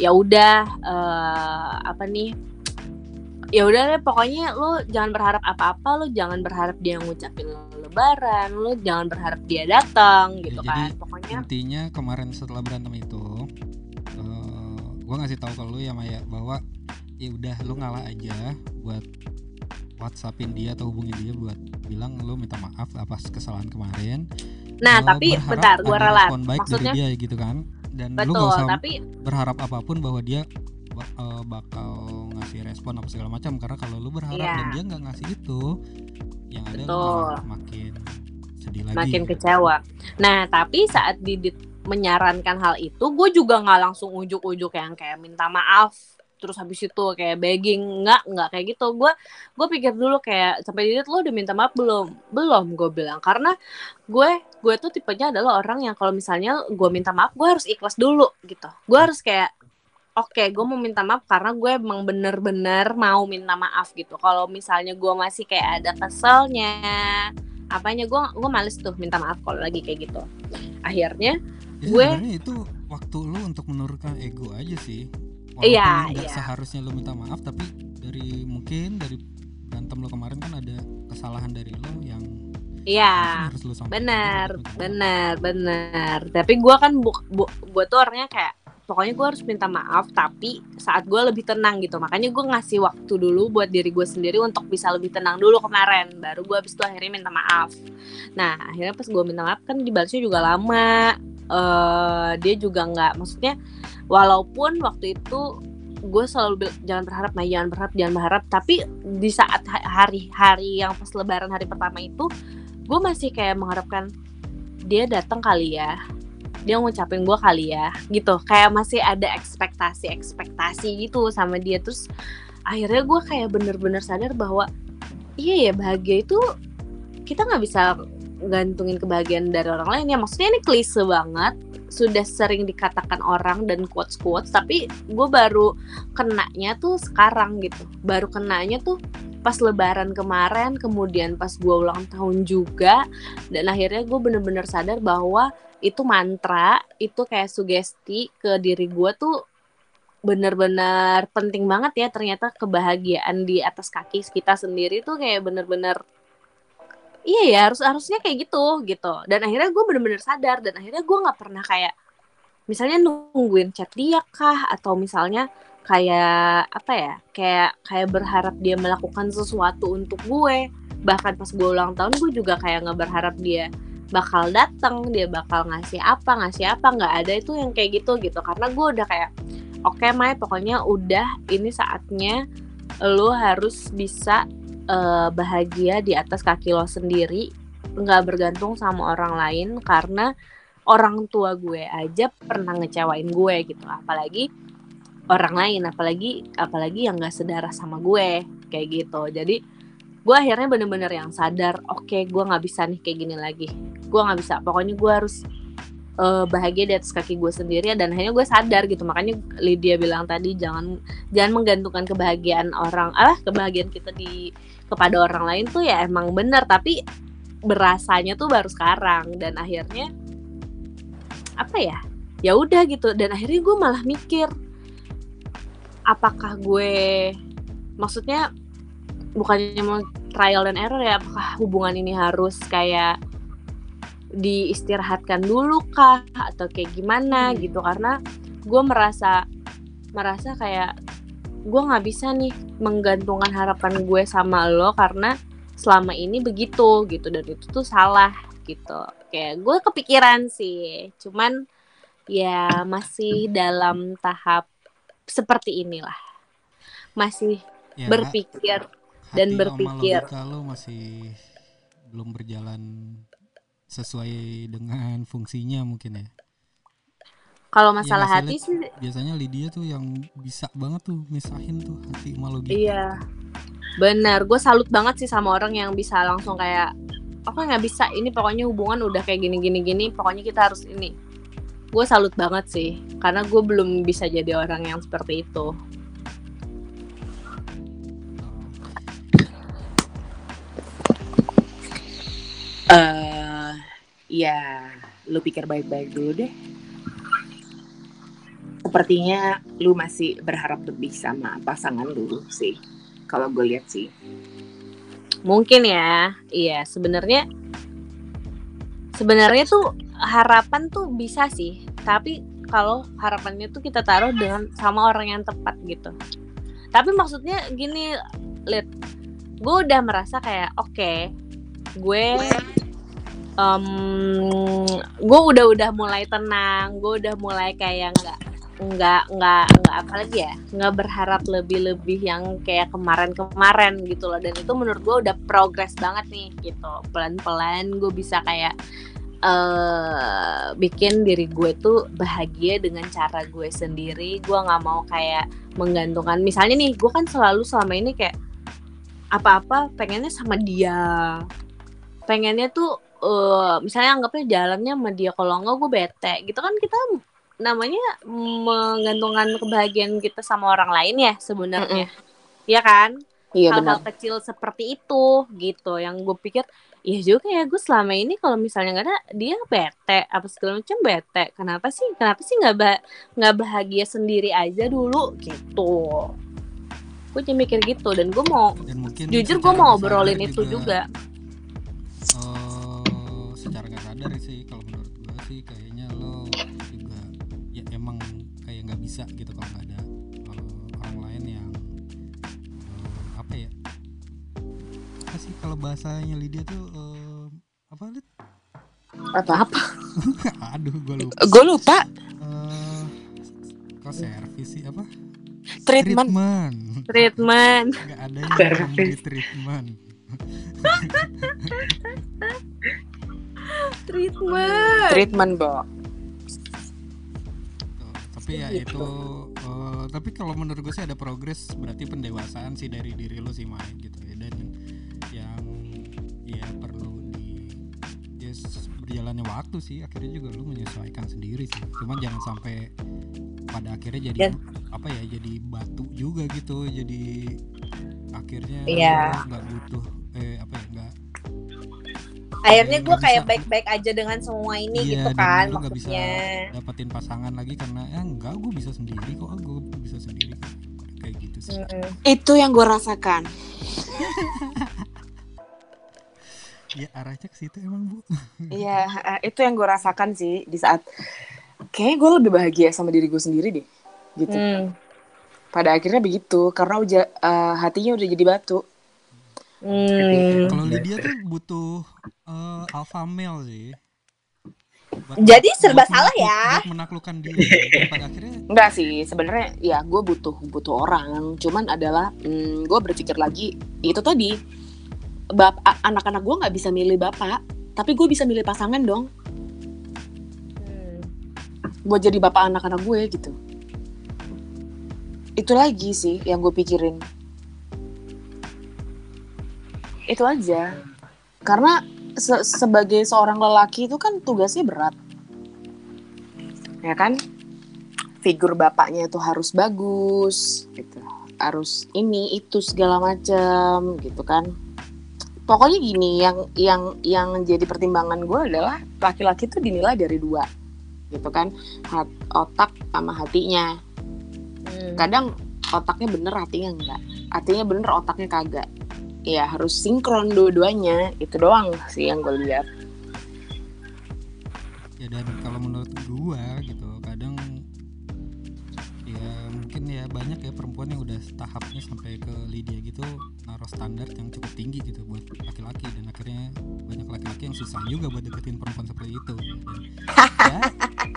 ya udah eh, apa nih ya udah deh pokoknya lo jangan berharap apa-apa lo jangan berharap dia ngucapin lo lebaran lo jangan berharap dia datang gitu Ya, kan jadi pokoknya Intinya kemarin setelah berantem itu, eh gue ngasih tahu ke lu ya Maya bahwa ya udah lu ngalah aja buat WhatsAppin dia atau hubungin dia buat bilang lu minta maaf atas kesalahan kemarin. nah Lu tapi bentar gue ralat maksudnya dia gitu kan. Dan lu betul gak usah tapi berharap apa pun bahwa dia eh, bakal ngasih respon apa segala macam karena kalau lu berharap Iya. dan dia nggak ngasih itu yang ada lu Betul. makin sedih lagi makin kecewa. Nah, tapi saat Didit menyarankan hal itu, gue juga nggak langsung ujuk-ujuk yang kayak minta maaf, terus habis itu kayak begging, nggak nggak kayak gitu. Gue gue pikir dulu kayak sampai Didit lo udah minta maaf belum? Belum, gue bilang karena gue gue tuh tipenya adalah orang yang kalau misalnya gue minta maaf, gue harus ikhlas dulu gitu. Gue harus kayak Oke, gue mau minta maaf karena gue emang bener-bener mau minta maaf gitu. Kalau misalnya gue masih kayak ada keselnya, apanya gue gue males tuh minta maaf kalau lagi kayak gitu akhirnya Ya, gue- itu waktu lu untuk menurunkan ego aja sih. Iya, nggak iya. seharusnya lu minta maaf tapi dari mungkin dari berantem lu kemarin kan ada kesalahan dari lu yang iya benar benar benar tapi gue kan bu, bu, gue tuh orangnya kayak pokoknya gue harus minta maaf tapi saat gue lebih tenang gitu. Makanya gue ngasih waktu dulu buat diri gue sendiri untuk bisa lebih tenang dulu kemarin. Baru gue abis itu akhirnya minta maaf. Nah akhirnya pas gue minta maaf kan dibalasnya juga lama. Eh dia juga nggak maksudnya walaupun waktu itu gue selalu bilang jangan berharap nah jangan berharap jangan berharap. Tapi di saat ha- hari-hari yang pas lebaran hari pertama itu gue masih kayak mengharapkan dia datang kali ya. Dia ngucapin gue kali ya gitu. Kayak masih ada ekspektasi ekspektasi gitu sama dia. Terus akhirnya gue kayak bener-bener sadar bahwa iya ya bahagia itu kita nggak bisa gantungin kebahagiaan dari orang lain ya. Maksudnya ini klise banget sudah sering dikatakan orang dan quotes quotes tapi gue baru kenanya tuh sekarang gitu. Baru kenanya tuh pas lebaran kemarin kemudian pas gue ulang tahun juga dan akhirnya gue bener-bener sadar bahwa itu mantra itu kayak sugesti ke diri gue tuh bener-bener penting banget ya. Ternyata kebahagiaan di atas kaki kita sendiri tuh kayak bener-bener iya ya harus harusnya kayak gitu gitu. Dan akhirnya gue bener-bener sadar dan akhirnya gue nggak pernah kayak misalnya nungguin chat dia kah? Atau misalnya kayak apa ya kayak kayak berharap dia melakukan sesuatu untuk gue. Bahkan pas gue ulang tahun gue juga kayak nggak berharap dia bakal datang dia bakal ngasih apa ngasih apa nggak ada. Itu yang kayak gitu gitu. Karena gue udah kayak oke okay, Mai pokoknya udah ini saatnya lo harus bisa uh, bahagia di atas kaki lo sendiri nggak bergantung sama orang lain karena orang tua gue aja pernah ngecewain gue gitu. Apalagi orang lain apalagi apalagi yang gak sedarah sama gue kayak gitu. Jadi gue akhirnya bener-bener yang sadar oke okay, gue nggak bisa nih kayak gini lagi. Gue nggak bisa pokoknya gue harus uh, bahagia di atas kaki gue sendiri dan akhirnya gue sadar gitu. Makanya Lydia bilang tadi jangan jangan menggantungkan kebahagiaan orang ah kebahagiaan kita di kepada orang lain tuh ya emang bener tapi berasanya tuh baru sekarang. Dan akhirnya apa ya ya udah gitu. Dan akhirnya gue malah mikir apakah gue maksudnya bukannya mau trial dan error ya apakah hubungan ini harus kayak diistirahatkan dulu kah atau kayak gimana gitu. Karena gue merasa merasa kayak gue nggak bisa nih menggantungkan harapan gue sama lo karena selama ini begitu gitu dan itu tuh salah gitu. Kayak gue kepikiran sih cuman ya masih dalam tahap seperti inilah. Masih ya, berpikir dan berpikir. kalau masih belum berjalan sesuai dengan fungsinya mungkin ya. Kalau masalah ya, hati sih biasanya Lydia tuh yang bisa banget tuh misahin tuh hati malu gitu. Iya. Bener, gue salut banget sih sama orang yang bisa langsung kayak aku nggak bisa ini pokoknya hubungan udah kayak gini gini gini pokoknya kita harus ini. Gue salut banget sih karena gue belum bisa jadi orang yang seperti itu. Uh, ya lu pikir baik-baik dulu deh. Sepertinya lu masih berharap lebih sama pasangan dulu sih kalau gue lihat sih. Mungkin ya iya sebenarnya sebenarnya tuh harapan tuh bisa sih tapi kalau harapannya tuh kita taruh dengan sama orang yang tepat gitu. Tapi maksudnya gini lihat gue udah merasa kayak oke okay, gue um, gue udah udah mulai tenang gue udah mulai kayak nggak nggak nggak nggak apa lagi ya nggak berharap lebih-lebih yang kayak kemarin-kemarin gitu loh. Dan itu menurut gue udah progres banget nih gitu. Pelan-pelan gue bisa kayak uh, bikin diri gue tuh bahagia dengan cara gue sendiri. Gue nggak mau kayak menggantungkan. Misalnya nih gue kan selalu selama ini kayak apa-apa pengennya sama dia. Pengennya tuh uh, misalnya anggapnya jalannya sama dia kalau enggak gue bete gitu kan kita namanya menggantungkan kebahagiaan kita sama orang lain ya sebenarnya. Mm -mm. Ya kan? Iya, Hal-hal kecil seperti itu gitu yang gue pikir Iya juga ya gue selama ini kalau misalnya nggak ada dia bete apa segala macam bete kenapa sih kenapa sih nggak bah nggak bahagia sendiri aja dulu gitu gue jadi mikir gitu dan gue mau dan jujur gue mau obrolin itu juga, juga. Nggak sadar sih kalau menurut gue sih kayaknya lo bisa gitu kalau nggak ada uh, orang lain yang uh, apa ya apa sih kalau bahasanya Lydia tuh uh, apa Lid? apa apa? Aduh gue lupa. Gue lupa. Uh, kok servis sih apa? Treatment. Treatment. Treatment. Nggak ada yang di treatment treatment treatment bo tapi ya gitu. itu uh, tapi kalau menurut gue sih ada progres berarti pendewasaan sih dari diri lo sih Mai gitu ya dan yang ya perlu di ya berjalannya waktu sih akhirnya juga lo menyesuaikan sendiri sih cuman jangan sampai pada akhirnya jadi yeah. apa ya jadi batu juga gitu jadi akhirnya yeah. nggak butuh eh apa ya akhirnya gue kayak baik-baik aja dengan semua ini iya, gitu kan dan maksudnya bisa dapetin pasangan lagi karena ya enggak gue bisa sendiri kok gue bisa sendiri kayak gitu sih. Mm -hmm. itu yang gue rasakan. Ya arahnya ke situ emang bu. Iya eh, itu yang gue rasakan sih di saat kayaknya gue lebih bahagia sama diri gue sendiri deh gitu. Hmm. pada akhirnya begitu karena udah eh, hatinya udah jadi batu Hmm. Kalau Lydia tuh butuh eh, alpha male sih. Buat- Jadi serba buat salah ya. Buat menaklukkan diri. Dan pada akhirnya Enggak sih, sebenarnya ya gue butuh butuh orang. Cuman adalah hmm, gue berpikir lagi itu tadi bap anak-anak gue nggak bisa milih bapak, tapi gue bisa milih pasangan dong. Hmm. Buat jadi bapak anak-anak gue gitu. Itu lagi sih yang gue pikirin. Itu aja. Karena se- sebagai seorang lelaki itu kan tugasnya berat. Ya kan? figur bapaknya itu harus bagus gitu harus ini itu segala macam gitu kan pokoknya gini yang yang yang jadi pertimbangan gue adalah laki-laki itu dinilai dari dua gitu kan Hat- otak sama hatinya Hmm. kadang otaknya bener hatinya enggak hatinya bener otaknya kagak ya harus sinkron dua-duanya itu doang sih yang gue lihat ya dan kalau menurut gua gitu kadang ya mungkin ya banyak ya perempuan yang udah tahapnya sampai ke Lydia gitu naruh standar yang cukup tinggi gitu buat laki-laki dan akhirnya banyak laki-laki yang susah juga buat deketin perempuan seperti itu dan ya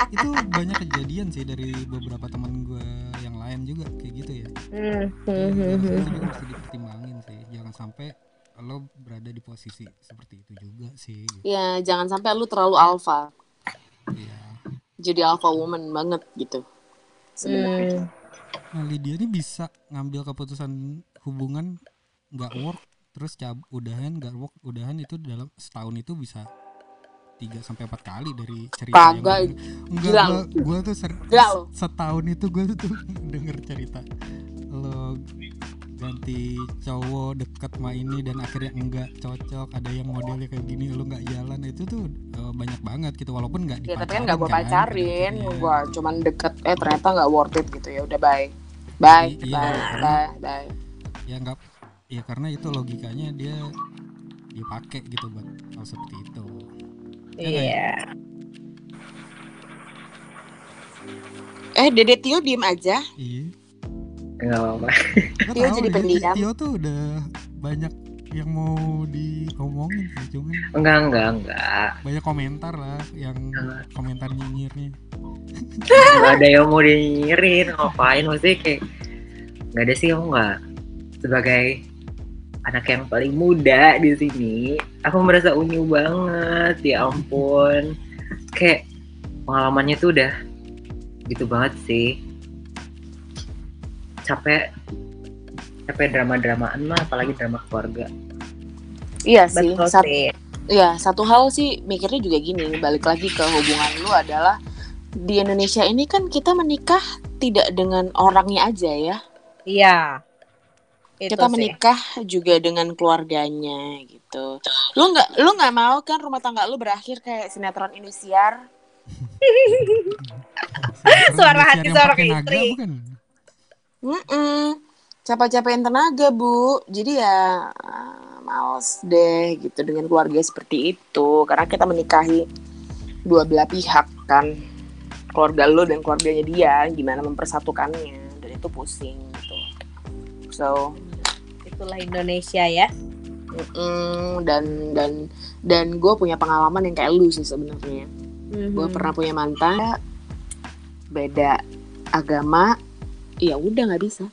itu banyak kejadian sih dari beberapa teman gua yang lain juga kayak gitu ya Hmm. Ya, Hmm. Hmm. itu Hmm. juga mesti dipertimbangin sih sampai lo berada di posisi seperti itu juga sih gitu. ya jangan sampai lu terlalu alpha. Ya jadi alpha woman banget gitu. Sebenarnya. Hmm. Nah Lydia ini bisa ngambil keputusan hubungan nggak work terus cab udahan nggak work udahan itu dalam setahun itu bisa 3 sampai empat kali dari cerita Kagak, yang enggak gua tuh ser- setahun itu gua tuh denger cerita lo ganti cowok deket sama ini dan akhirnya enggak cocok ada yang modelnya kayak gini lo nggak jalan itu tuh eh, banyak banget gitu walaupun nggak Ya tapi kan gak gue pada pacarin, akhirnya. gue cuman deket, eh ternyata gak worth it gitu ya udah bye, bye, Iya, bye, karena- bye, bye. ya nggak ya karena itu logikanya dia dia pakai gitu buat hal seperti itu Ya nggak ya? Iya. Eh Dede Tio diem aja, iya Nggak apa-apa. Tio jadi pendiam. Tio tuh udah banyak yang mau diomongin sih cuman Enggak, enggak, enggak. banyak komentar lah yang komentar nyinyirnya Enggak ada yang mau dinyirin, ngapain maksudnya kayak nggak ada sih aku nggak sebagai anak yang paling muda di sini aku merasa unyu banget ya ampun kayak pengalamannya tuh udah gitu banget sih capek capek drama-dramaan mah apalagi drama keluarga iya sih. Betul Sat- sih. Iya satu hal sih mikirnya juga gini, balik lagi ke hubungan lu adalah di Indonesia ini kan kita menikah tidak dengan orangnya aja ya, Iya. Itu kita sih. menikah juga dengan keluarganya gitu. Lu nggak, lu nggak mau kan rumah tangga lu berakhir kayak sinetron Indosiar? Suara hati seorang naga istri. bukan Mm-mm. Capek-capekin tenaga, Bu. Jadi ya ah, males deh gitu dengan keluarga seperti itu. Karena kita menikahi dua belah pihak kan. Keluarga lo dan keluarganya dia, gimana mempersatukannya. Dan itu pusing gitu. So, Itulah Indonesia ya. mm-mm, dan dan dan gue punya pengalaman yang kayak lu sih sebenarnya. Gue Mhm. pernah punya mantan beda agama, ya udah nggak bisa.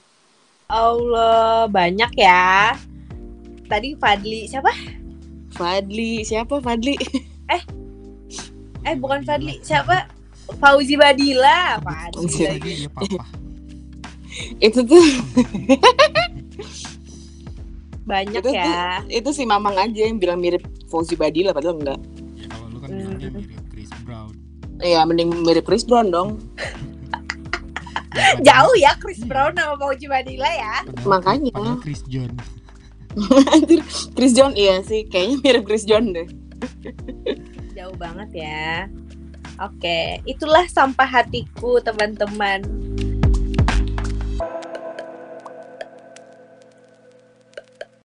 Allah, banyak ya. Tadi Fadli siapa? Fadli, siapa Fadli? Eh, bukan Fadli, siapa? Fauzi Badila, saja dia papa itu tuh Banyak itu ya. tuh itu si Mamang aja yang bilang mirip Fauzi Badila padahal enggak. ya kalau lu kan bilangnya mirip Chris Brown Iya, mending mirip Chris Brown dong. Jauh ya Chris Brown sama Fauzi Badila ya. Makanya. padahal Chris John Anjir, Chris John iya sih, kayaknya mirip Chris John deh. Jauh banget ya. Oke, itulah sampah hatiku teman-teman.